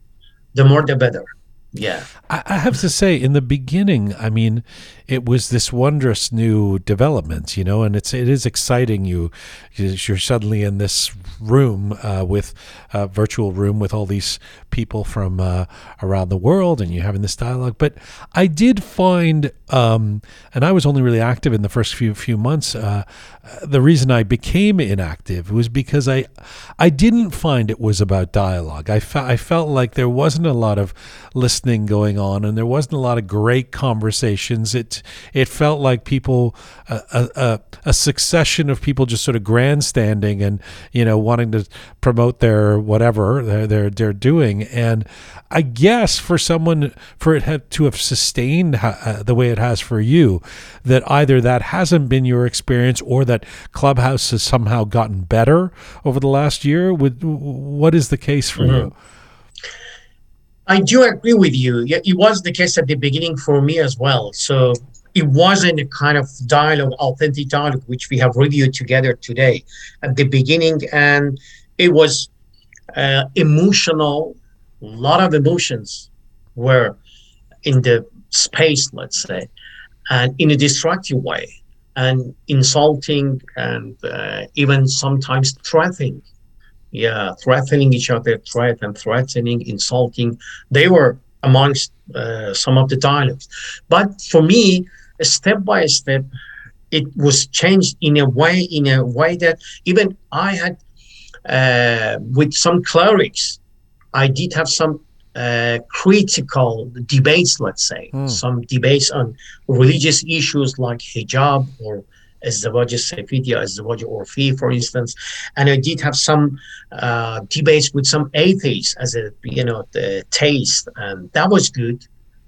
The more the better. Yeah. I, I have to say, in the beginning, I mean, it was this wondrous new development, you know, and it's it is exciting. You you're suddenly in this room uh, with a virtual room with all these people from uh, around the world, and you're having this dialogue. But I did find, um, and I was only really active in the first few few months. Uh, the reason I became inactive was because I I didn't find it was about dialogue. I fe- I felt like there wasn't a lot of listening going on, and there wasn't a lot of great conversations. It it it felt like people a, a, a succession of people just sort of grandstanding and you know wanting to promote their whatever they're they're, they're doing and I guess for someone for it to have sustained uh, the way it has for you that either that hasn't been your experience or that Clubhouse has somehow gotten better over the last year with what is the case for mm-hmm. you I do agree with you. It was the case at the beginning for me as well. So it wasn't a kind of dialogue, authentic dialogue, which we have reviewed together today at the beginning. And it was uh, emotional, a lot of emotions were in the space, let's say, and in a destructive way, and insulting and uh, even sometimes threatening yeah, threatening each other, threat and threatening, insulting. They were amongst uh, some of the dialogues. But for me, step by step, it was changed in a way, in a way that even I had uh, with some clerics, I did have some uh, critical debates, let's say, mm. some debates on religious issues like hijab or الزواج السفید یا الزواج عرفی for instance and I did have some uh, debates with some atheists as a you know the taste and that was good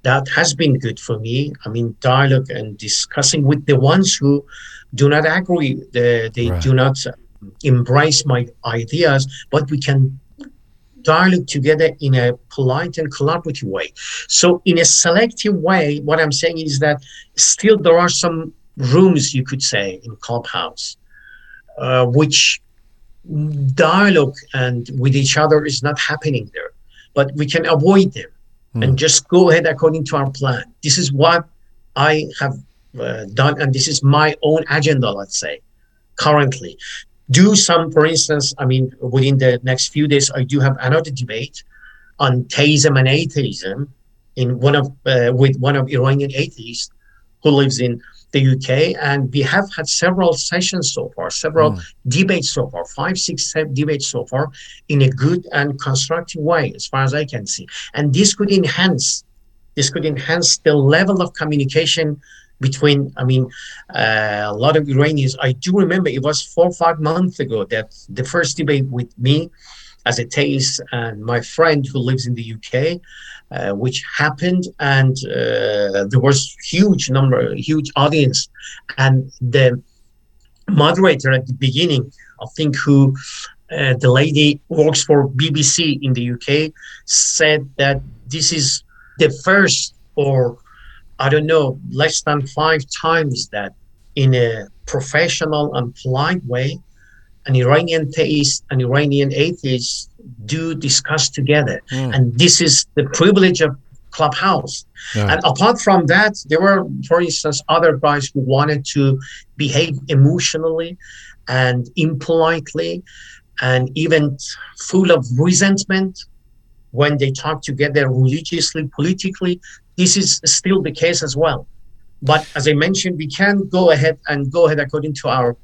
that has been good for me I mean dialogue and discussing with the ones who do not agree they, they right. do not embrace my ideas but we can dialogue together in a polite and collaborative way. So, in a selective way, what I'm saying is that still there are some rooms, you could say, in Clubhouse, uh, which dialogue and with each other is not happening there. But we can avoid them mm. and just go ahead according to our plan. This is what I have uh, done, and this is my own agenda, let's say, currently. Do some, for instance, I mean, within the next few days, I do have another debate on theism and atheism in one of uh, with one of Iranian atheists who lives in the UK, and we have had several sessions so far, several mm. debates so far, five, six, seven debates so far, in a good and constructive way, as far as I can see. And this could enhance, this could enhance the level of communication between, I mean, uh, a lot of Iranians. I do remember it was four or five months ago that the first debate with me as a theist and my friend who lives in the UK uh, which happened, and uh, there was huge number, huge audience, and the moderator at the beginning, I think, who uh, the lady works for BBC in the UK, said that this is the first, or I don't know, less than five times that in a professional and polite way, an Iranian theist, an Iranian atheist do discuss together. Mm. And this is the privilege of Clubhouse. Yeah. And apart from that, there were, for instance, other guys who wanted to behave emotionally and impolitely and even full of resentment when they talk together religiously, politically. This is still the case as well. But as I mentioned, we can go ahead and go ahead according to our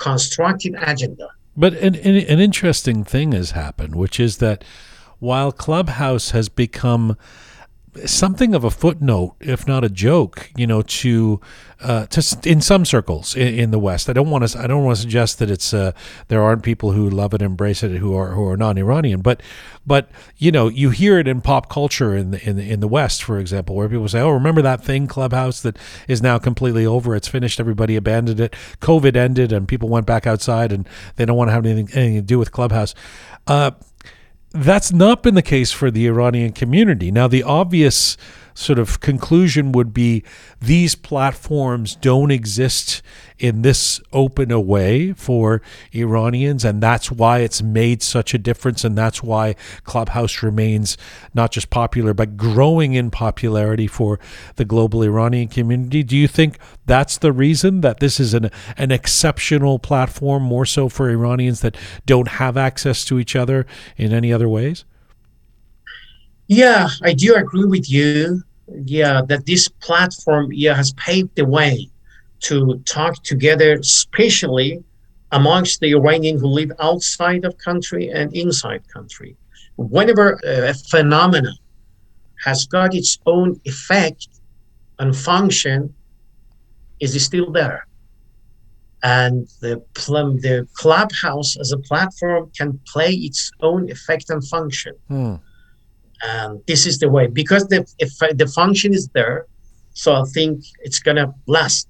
constructive agenda. But an, an, an interesting thing has happened, which is that while Clubhouse has become something of a footnote, if not a joke, you know, to uh, to in some circles in, in, the West. I don't want to I don't want to suggest that it's uh, there aren't people who love it, embrace it, who are who are non-Iranian, but but you know, you hear it in pop culture in the, in the, in the West, for example, where people say, "Oh, remember that thing Clubhouse that is now completely over? It's finished. Everybody abandoned it. COVID ended, and people went back outside, and they don't want to have anything anything to do with Clubhouse." Uh, that's not been the case for the Iranian community. Now, the obvious sort of conclusion would be these platforms don't exist in this open a way for Iranians, and that's why it's made such a difference, and that's why Clubhouse remains not just popular but growing in popularity for the global Iranian community. Do you think that's the reason that this is an an exceptional platform, more so for Iranians that don't have access to each other in any other ways? Yeah, I do agree with you. Yeah, that this platform yeah has paved the way to talk together, especially amongst the Iranian who live outside of country and inside country. Whenever a phenomena has got its own effect and function, is it still there. And the plum, the clubhouse as a platform can play its own effect and function. Hmm. And this is the way because the if the function is there, so I think it's gonna last.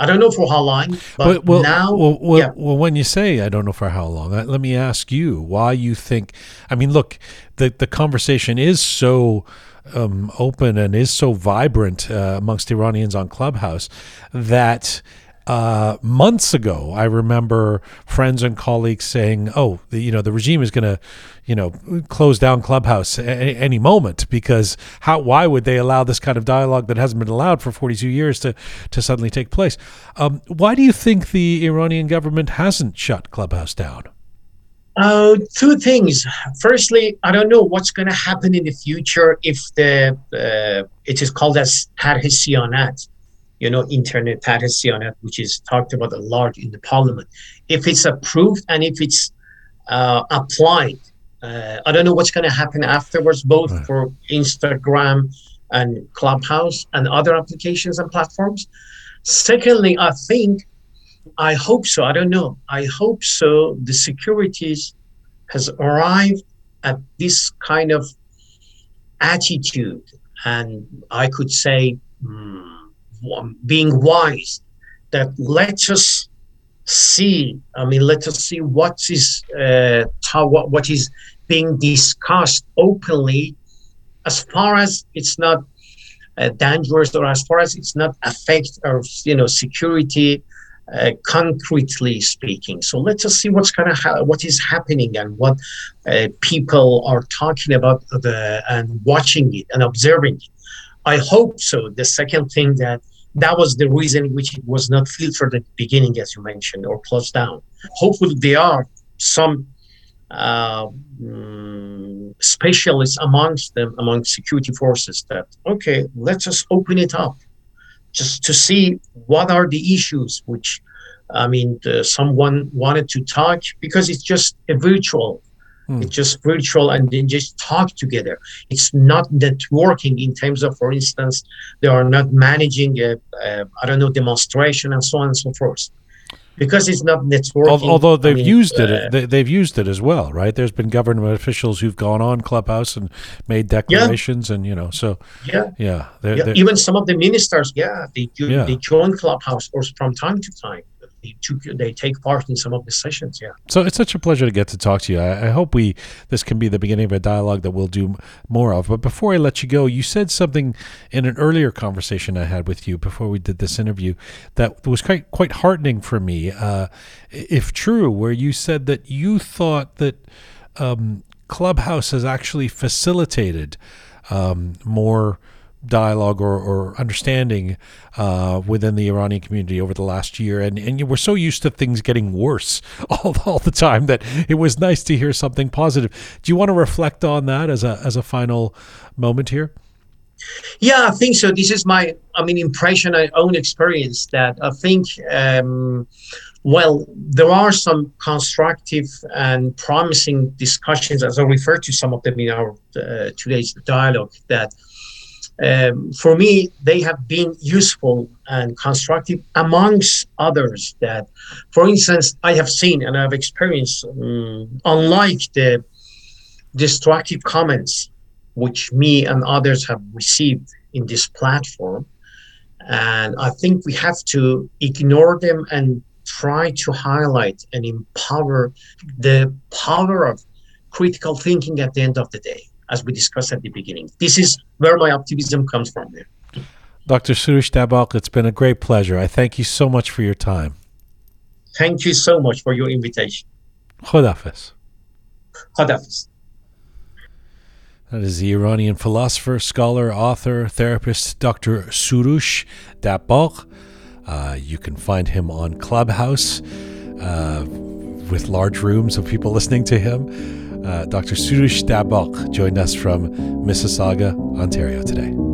I don't know for how long, but, well, now, well, well, yeah. well, when you say I don't know for how long, let, let me ask you why you think. I mean, look, the the conversation is so um, open and is so vibrant uh, amongst Iranians on Clubhouse that. Uh, months ago, I remember friends and colleagues saying, "Oh, the, you know, the regime is going to, you know, close down Clubhouse a- any, moment because how? Why would they allow this kind of dialogue that hasn't been allowed for 42 years to to suddenly take place? Um, why do you think the Iranian government hasn't shut Clubhouse down? Uh, two things. Firstly, I don't know what's going to happen in the future if the uh, it is called as Tarh Siyanat, you know, Internet Tarh Siyanat, which is talked about a lot in the parliament. If it's approved and if it's uh, applied, uh, I don't know what's going to happen afterwards, both Right. for Instagram and Clubhouse and other applications and platforms. Secondly, I think I hope so. I don't know. I hope so. The securities has arrived at this kind of attitude, and I could say, hmm, being wise, that let us see. I mean, let us see what is uh, how, what, what is being discussed openly, as far as it's not uh, dangerous or as far as it's not affect our you know security uh, concretely speaking. So let us see what's gonna ha- what is happening and what uh, people are talking about the and watching it and observing it. I hope so. The second thing that that was the reason which it was not filtered at the beginning, as you mentioned, or closed down. Hopefully, there are some uh, mm, specialists amongst them, among security forces, that okay, let's just open it up just to see what are the issues which i mean uh, someone wanted to talk because it's just a virtual Hmm. it's just virtual and then just talk together it's not networking in terms of for instance they are not managing a, a i don't know demonstration and so on and so forth because it's not networking Although they've mean, used uh, it, they, they've used it as well, right? There's been government officials who've gone on Clubhouse and made declarations, and you know, so yeah yeah, they're, yeah, they're- even some of the ministers, yeah, they do, Yeah. they join Clubhouse or from time to time. They they take part in some of the sessions. Yeah. So it's such a pleasure to get to talk to you. I, I hope we this can be the beginning of a dialogue that we'll do more of. But before I let you go, you said something in an earlier conversation I had with you before we did this interview that was quite quite heartening for me, uh, if true. Where you said that you thought that um, Clubhouse has actually facilitated um, more dialogue or, or understanding uh, within the Iranian community over the last year. And, and were so used to things getting worse all, all the time that it was nice to hear something positive. Do you want to reflect on that as a, as a final moment here? Yeah, I think so. This is my, I mean, impression, my own experience that I think, um, well, there are some constructive and promising discussions, as I refer to some of them in our uh, today's dialogue, that um, for me, they have been useful and constructive amongst others. That, for instance, I have seen and I've experienced, um, unlike the destructive comments which me and others have received in this platform. And I think we have to ignore them and try to highlight and empower the power of critical thinking at the end of the day, as we discussed at the beginning. This is where my optimism comes from there. Dr. Soroush Dabbagh, it's been a great pleasure. I thank you so much for your time. Thank you so much for your invitation. Khodafis. Khadafiz. That is the Iranian philosopher, scholar, author, therapist, Dr. Soroush Dabbagh. Uh, you can find him on Clubhouse uh, with large rooms of people listening to him. Uh, Dr. Soroush Dabbagh joined us from Mississauga, Ontario today.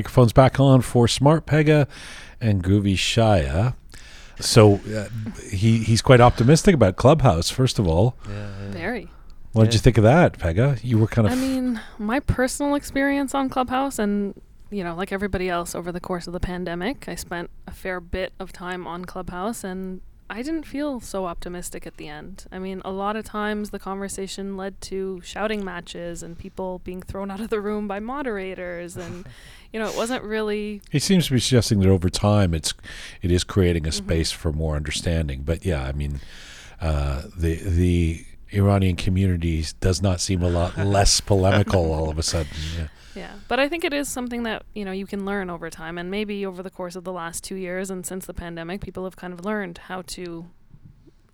Microphones back on for Smart Pega and Groovy Shaya. So uh, he he's quite optimistic about Clubhouse. First of all, Yeah, yeah. Very. what did you think of that, Pega? You were kind of I mean, my personal experience on Clubhouse, and you know, like everybody else over the course of the pandemic, I spent a fair bit of time on Clubhouse, and I didn't feel so optimistic at the end. I mean, a lot of times the conversation led to shouting matches and people being thrown out of the room by moderators, and you know, it wasn't really. He seems to be suggesting that over time, it's it is creating a Mhm. space for more understanding. But yeah, I mean, uh, the the Iranian community does not seem a lot less polemical all of a sudden. Yeah. Yeah. But I think it is something that, you know, you can learn over time. And maybe over the course of the last two years and since the pandemic, people have kind of learned how to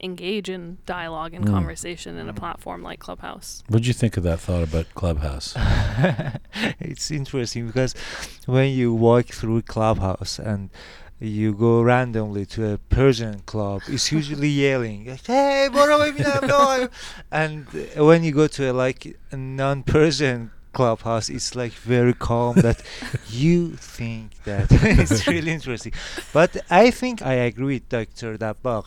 engage in dialogue and mm. conversation in a hmm. platform like Clubhouse. What do you think of that thought about Clubhouse? it's interesting because when you walk through Clubhouse and you go randomly to a Persian club, it's usually yelling, "Hey, and when you go to a like non-Persian clubhouse, it's like very calm. that you think that it's really interesting, but I think I agree with Dr. Dabbagh.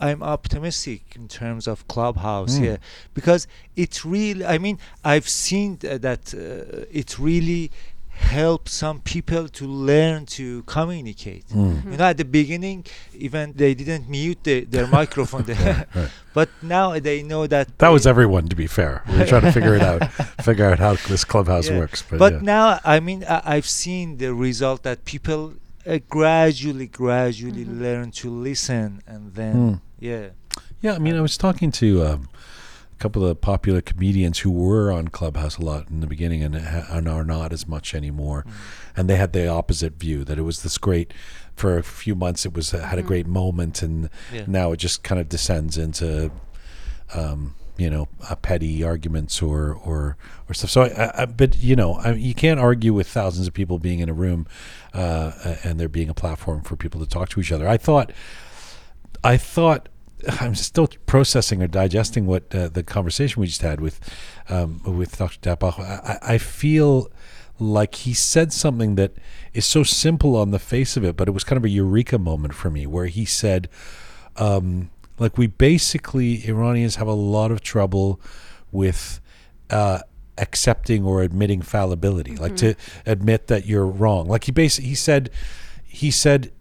I'm optimistic in terms of clubhouse Mm. yeah because it's really i mean i've seen th- that uh, it really helps some people to learn to communicate Mm. you know at the beginning even they didn't mute the, their microphone Right, right. but now they know that That was everyone, to be fair. We are trying to figure it out, figure out how this clubhouse Yeah. works. But, but yeah. now i mean I, i've seen the result that people uh, gradually gradually Mhm. learn to listen and then Mm. yeah Yeah, I mean, I was talking to um, a couple of popular comedians who were on Clubhouse a lot in the beginning and, and are not as much anymore, and they had the opposite view that it was this great. For a few months, it was had a Mhm. great moment, and yeah now it just kind of descends into, um, you know, uh, petty arguments or or or stuff. So, I, I- but you know, I, you can't argue with thousands of people being in a room, uh, and there being a platform for people to talk to each other. I thought, I thought. I'm still processing or digesting what uh, the conversation we just had with um, with Dr. Dabbagh. I, I feel like he said something that is so simple on the face of it, but it was kind of a eureka moment for me, where he said, um, like, we basically Iranians have a lot of trouble with uh, accepting or admitting fallibility, like to admit that you're wrong. Like he basically he said, he said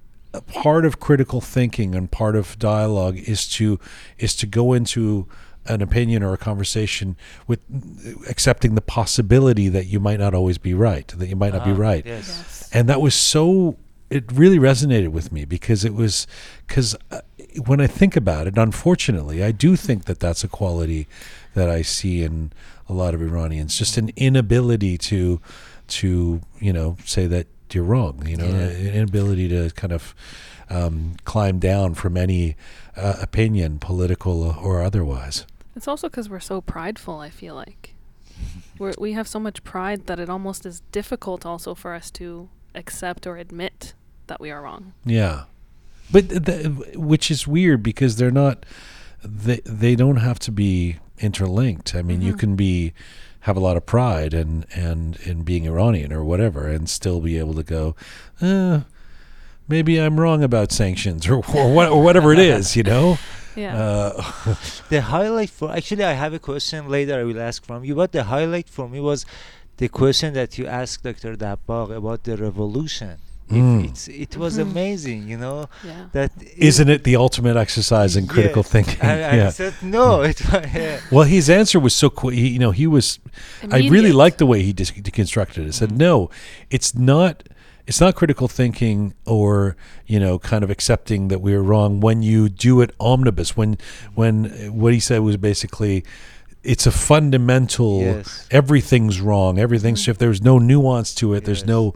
part of critical thinking and part of dialogue is to is to go into an opinion or a conversation with accepting the possibility that you might not always be right, that you might not be Ah, right yes Yes. and that was so it really resonated with me because it was because uh, when i think about it unfortunately i do think that that's a quality that i see in a lot of iranians just an inability to to you know say that you're wrong you know Yeah. an inability to kind of um, climb down from any uh, opinion political or otherwise It's also because we're so prideful. I feel like we're, we have so much pride that it almost is difficult also for us to accept or admit that we are wrong. Yeah, but th- th- which is weird because they're not. They they don't have to be interlinked. I mean, you Mhm. can be have a lot of pride and and in being Iranian or whatever, and still be able to go. Uh, maybe I'm wrong about sanctions or or, what, or whatever it is. You know. Yeah. Uh, the highlight for actually i have a question later i will ask from you but the highlight for me was the question that you asked dr dabbagh about the revolution If Mm. it's it was Mhm. amazing you know yeah. that isn't it the ultimate exercise in critical Yes. thinking? I, I yeah. said no it was yeah. Well, his answer was so quick. He, you know, he was I really Immediate. liked the way he dis- deconstructed it. Said, Mhm. no, it's not. It's not critical thinking or you know, kind of accepting that we are wrong when you do it omnibus. When when uh, what he said was basically, it's a fundamental. yes Everything's wrong. Everything's Mhm. if there's no nuance to it. There's no.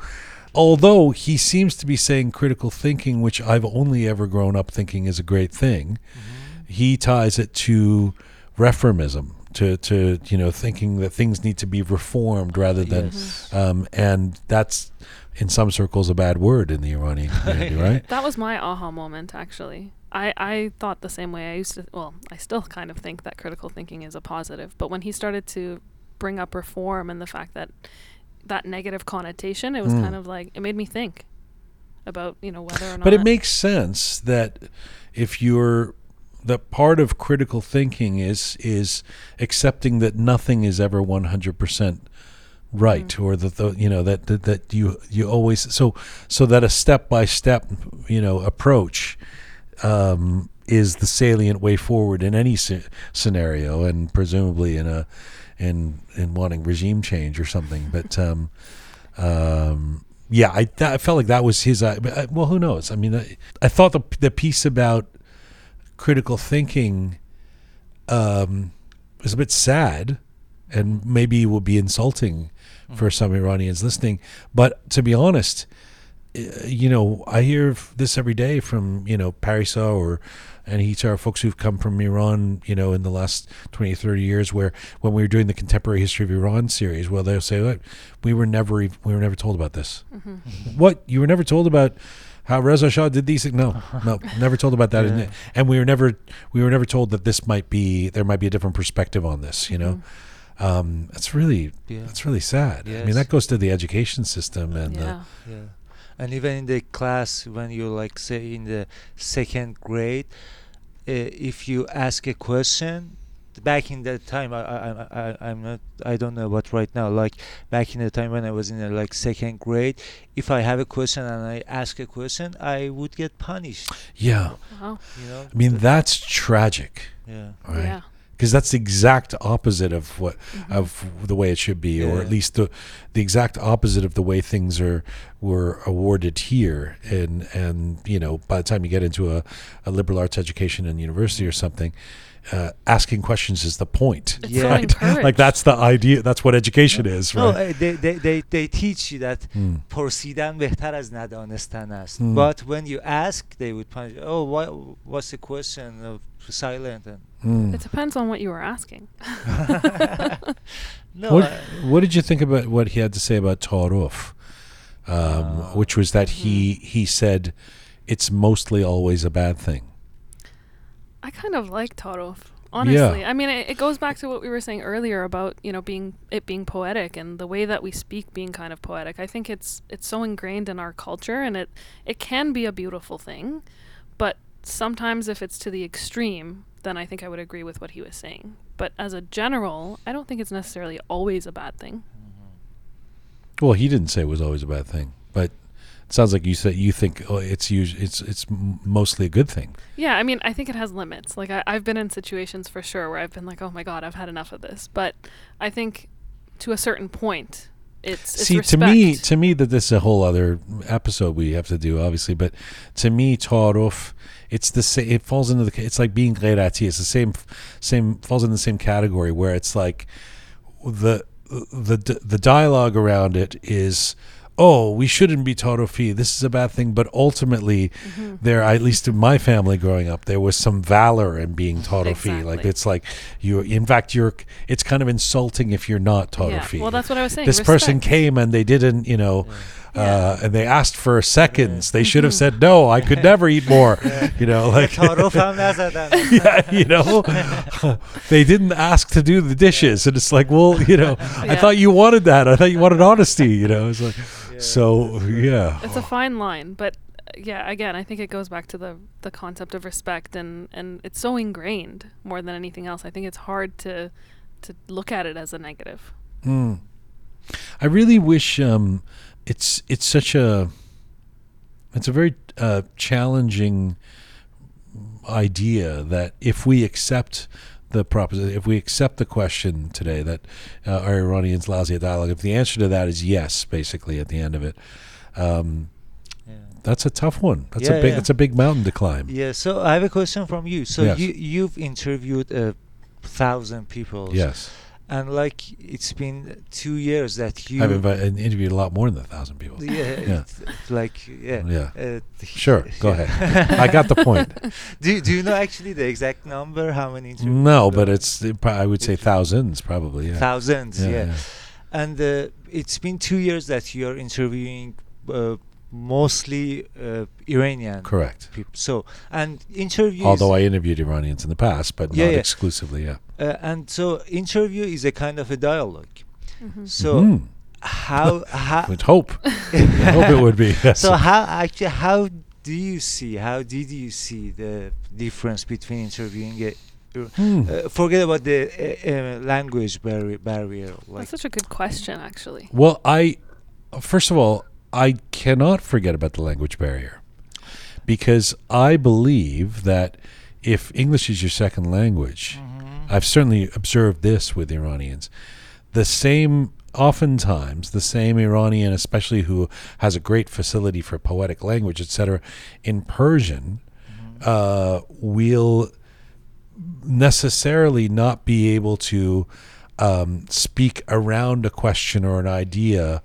Although he seems to be saying critical thinking, which I've only ever grown up thinking is a great thing Mhm. he ties it to reformism to to you know thinking that things need to be reformed rather than Yes. um, and that's in some circles a bad word in the Iranian community, right? That was my aha moment, actually. I, I thought the same way. I used to, well, I still kind of think that critical thinking is a positive. But when he started to bring up reform and the fact that that negative connotation. It was Mm. kind of like it made me think about you know whether or not. But it makes sense that if you're that part of critical thinking is is accepting that nothing is ever 100% right or that the you know that, that that you you always so so that a step by step you know approach um, is the salient way forward in any scenario and presumably in a in in wanting regime change or something but um um yeah i I felt like that was his uh, uh, well who knows? I mean I, I thought the the piece about critical thinking um was a bit sad and maybe will be insulting for some Iranians listening. But to be honest uh, you know, I hear this every day from, you know, Parisa or and Hitar folks who've come from Iran, you know, in the last 20, 30 years where when we were doing the contemporary history of Iran series, well, they'll say, "Look, we were never, ev- we were never told about this. Mm-hmm. Mm-hmm. What? You were never told about how Reza Shah did these things? No, no, never told about that. Yeah. And we were never, we were never told that this might be, there might be a different perspective on this, you know? Mm-hmm. Um, that's really, Yeah. that's really sad. I mean, that goes to the education system and the, yeah. Yeah. And even in the class, when you like say in the second grade, uh, if you ask a question, back in that time, I, I, I, I- I'm not, I don't know what right now. Like back in the time when I was in the like second grade, if I have a question and I ask a question, I would get punished. yeah. Wow. You know. I mean, that's tragic, yeah. right? Yeah Because that's the exact opposite of what of the way it should be, or at Yeah. least the the exact opposite of the way things are were awarded here. And and you know, by the time you get into a, a liberal arts education in university or something, uh, asking questions is the point. It's Yeah. so Right? encouraged. like that's the idea. That's what education is, No, right? uh, they, they, they, they teach you that Mm. پرسیدن بهتر از ندانستن است. Hmm. But when you ask, they would punish. Oh, what, what's the question? Of silent and Mm. It depends on what you were asking. no. What I- What did you think about what he had to say about Taarof? Um, Ah. which was that he he said it's mostly always a bad thing. I kind of like Taarof, Honestly, I mean, it, it goes back to what we were saying earlier about you know being it being poetic and the way that we speak being kind of poetic. I think it's it's so ingrained in our culture, and it it can be a beautiful thing, but sometimes if it's to the extreme, then I think I would agree with what he was saying. But as a general, I don't think it's necessarily always a bad thing. Mm-hmm. Well, he didn't say it was always a bad thing, but it sounds like you said you think oh, it's us- it's it's mostly a good thing. Yeah, I mean, I think it has limits. Like, I, I've been in situations for sure where I've been like, oh my God, I've had enough of this. But I think to a certain point, it's, it's See, respect. to me, to me, that this is a whole other episode we have to do, obviously. But to me, Taarof, it's the same. It falls into the. It's like being Ghairati. It's the same, same falls in the same category where it's like the the the dialogue around it is. Oh, we shouldn't be Taarofi. This is a bad thing. But ultimately, Mm-hmm. there, at least in my family growing up, there was some valor in being Taarofi. Like it's like you. In fact, you're. It's kind of insulting if you're not Yeah, Taarofi well, that's what I was saying. this person came and they didn't, you know, uh, yeah. Uh, and they asked for seconds. They should have said no. I could never eat more. You know, like yeah, you know, they didn't ask to do the dishes, and it's like, well, you know, I thought you wanted that. I thought you wanted honesty. You know, it's like, so yeah, it's a fine line, but uh, yeah, again, I think it goes back to the the concept of respect, and and it's so ingrained more than anything else. I think it's hard to to look at it as a negative. Mm. I really wish. Um, it's it's such a it's a very uh, challenging idea that if we accept the proposition, if we accept the question today that uh, are Iranians lousy at dialogue, if the answer to that is yes, basically at the end of it, um, Yeah. that's a tough one. That's Yeah, a big yeah. that's a big mountain to climb. Yeah, so I have a question from you. So Yes. you you've interviewed a thousand people. Yes, And like it's been two years that you I've interviewed a lot more than a thousand people. yeah, Yeah. it's like yeah. Yeah. Uh, Sure, go ahead. I got the point. do Do you know actually the exact number? How many? interviews No, but it's I would say thousands probably. Yeah. thousands. Yeah, Yeah, yeah. and uh, it's been two years that you are interviewing uh, mostly uh, Iranian Correct. people. So and interviews. Although I interviewed Iranians in the past, but Yeah, not yeah. exclusively. Yeah. uh, and so interview is a kind of a dialogue. Mm-hmm. So Mhm. how how Would hope. Hope it would be. Yes. so how actually how do you see how did you see the difference between interviewing a Hmm. uh, forget about the uh, uh, language barri- barrier like That's such a good question, actually. Well, I first of all, I cannot forget about the language barrier because I believe that if English is your second language, I've certainly observed this with Iranians. The same oftentimes the same Iranian especially who has a great facility for poetic language etc in Persian uh, will necessarily not be able to um, speak around a question or an idea,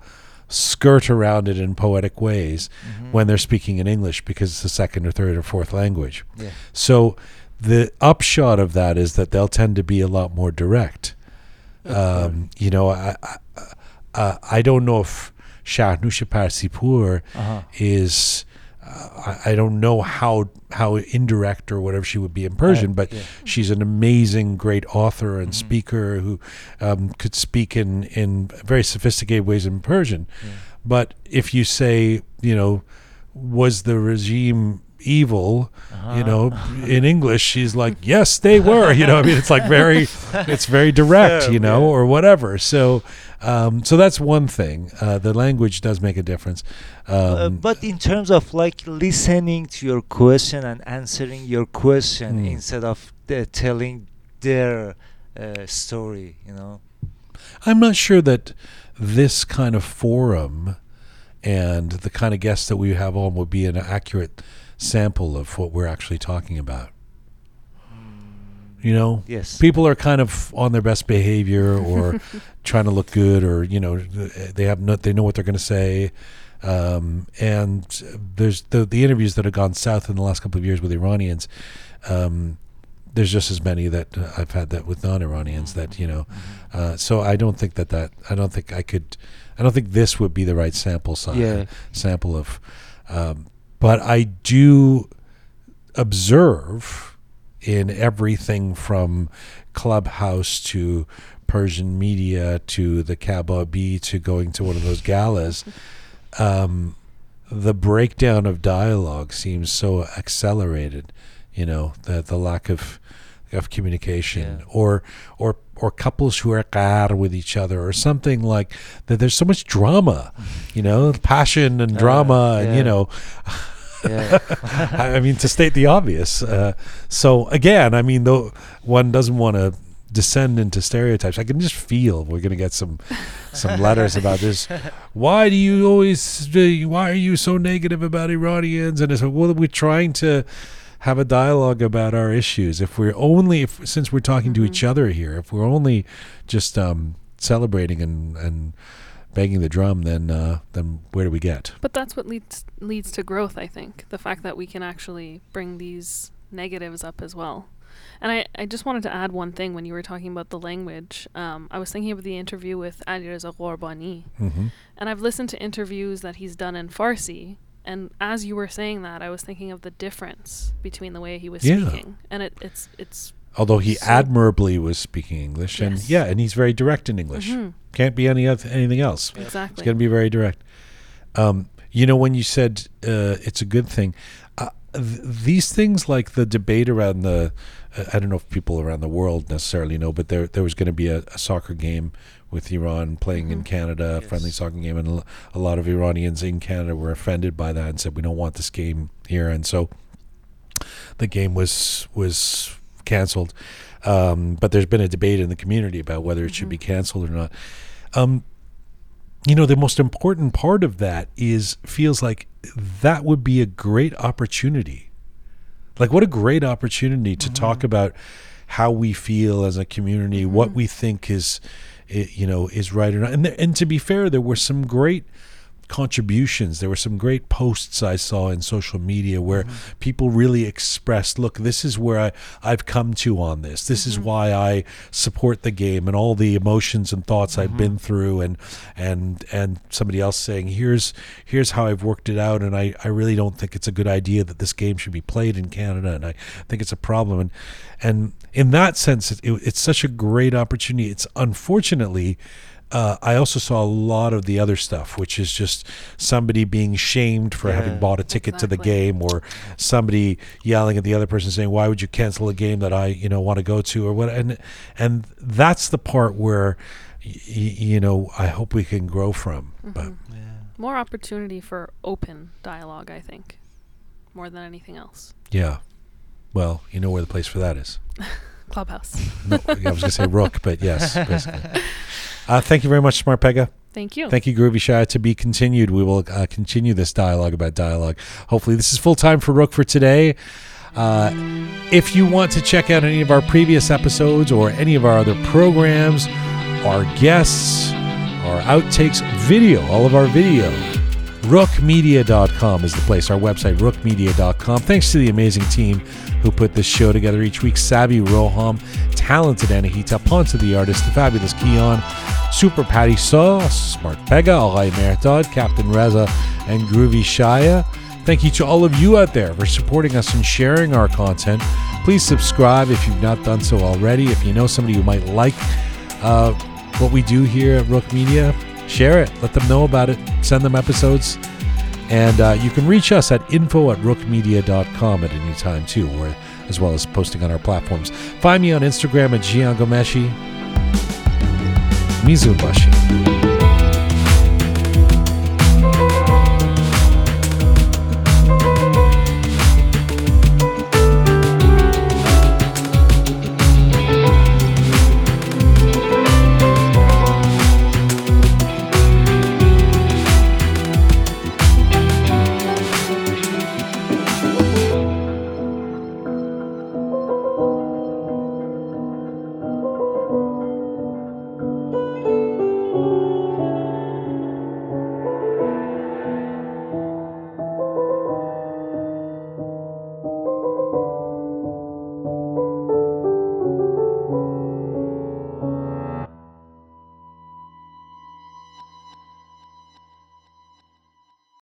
skirt around it in poetic ways when they're speaking in English because it's a second or third or fourth language. yeah So the upshot of that is that they'll tend to be a lot more direct. Um, you know, I, I, uh, I don't know if Shahrnush Parsipur uh-huh. is. Uh, I, I don't know how how indirect or whatever she would be in Persian, but yeah. she's an amazing, great author and speaker who um, could speak in in very sophisticated ways in Persian. But if you say, you know, was the regime evil? You know, in English, she's like, yes, they were. You know, I mean, it's like very, it's very direct. Fair, You know, yeah. or whatever. So, um, so that's one thing. Uh, the language does make a difference. Um, Uh, but in terms of like listening to your question and answering your question Hmm. instead of the telling their uh, story, you know. I'm not sure that this kind of forum and the kind of guests that we have on would be an accurate sample of what we're actually talking about. You know, Yes. people are kind of on their best behavior or trying to look good or you know they have no, they know what they're going to say um, and there's the the interviews that have gone south in the last couple of years with Iranians um, there's just as many that uh, I've had that with non-Iranians that you know uh, so I don't think that that I don't think I could I don't think this would be the right sample size Yeah. sample of um, but I do observe in everything from clubhouse to Persian media to the Kababi to going to one of those galas, um, the breakdown of dialogue seems so accelerated. You know, the the lack of of communication, Yeah. or or or couples who are qar with each other, or something like that. There's so much drama, you know, passion and Uh, drama, and you know, yeah. I mean, to state the obvious. Uh, so again, I mean, though one doesn't want to descend into stereotypes, I can just feel we're going to get some some letters about this. Why do you always? Why are you so negative about Iranians? And it's like, well, we're trying to have a dialogue about our issues. If we're only, if since we're talking to each other here, if we're only just um, celebrating and and banging the drum, then uh, then where do we get? But that's what leads leads to growth, I think. The fact that we can actually bring these negatives up as well. And I, I just wanted to add one thing when you were talking about the language. Um, I was thinking of the interview with Alireza Ghorbani, hmm and I've listened to interviews that he's done in Farsi. And as you were saying that, I was thinking of the difference between the way he was Yeah. speaking, and it, it's it's Although he So- admirably was speaking English, and Yes. yeah, and he's very direct in English. Mhm, Can't be any other, anything else. Exactly, It's going to be very direct. Um, you know, when you said uh, it's a good thing, uh, th- these things like the debate around the, uh, I don't know if people around the world necessarily know, but there there was going to be a, a soccer game with Iran playing in Mhm. Canada, a friendly soccer game, and a a lot of Iranians in Canada were offended by that and said we don't want this game here, and so the game was was canceled. Um, but there's been a debate in the community about whether it should be canceled or not. Um, you know, the most important part of that is feels like that would be a great opportunity. Like, what a great opportunity to talk about how we feel as a community, what we think is, you know, is right or not. And there, and to be fair, there were some great contributions. There were some great posts I saw in social media where mm-hmm. people really expressed, look, this is where I, I've come to on this. This is mm-hmm. why I support the game and all the emotions and thoughts I've been mm-hmm. through and and and somebody else saying, Here's here's how I've worked it out and I, I really don't think it's a good idea that this game should be played in Canada and I think it's a problem and and in that sense it, it, it's such a great opportunity. It's unfortunately uh, I also saw a lot of the other stuff, which is just somebody being shamed for having bought a ticket to the game, or somebody yelling at the other person saying, "Why would you cancel a game that I, you know, want to go to?" or what? And and that's the part where, y- y- you know, I hope we can grow from. But Yeah. More opportunity for open dialogue, I think, more than anything else. yeah, well, you know where the place for that is. Clubhouse. No, I was going to say Roqe, but yes, basically. Uh, thank you very much, Smart Pega. Thank you. Thank you, Groovy Shy. To be continued. We will uh, continue this dialogue about dialogue. Hopefully, this is full time for Roqe for today. Uh, if you want to check out any of our previous episodes or any of our other programs, our guests, our outtakes, video, all of our video, roqemedia.com is the place, our website, roqemedia.com. Thanks to the amazing team who put this show together each week Savvy Roham, talented Anahita, Ponce the artist, the fabulous Keon, Super Patty Sauce, Smart Pega, Alay Mertad, Captain Reza, and Groovy Shaya. Thank you to all of you out there for supporting us and sharing our content. Please subscribe if you've not done so already. If you know somebody who might like uh, what we do here at Roqe Media, share it. Let them know about it. Send them episodes. And uh, you can reach us at info at roqemedia.com at any time, too, or as well as posting on our platforms. Find me on Instagram at Jian Ghomeshi.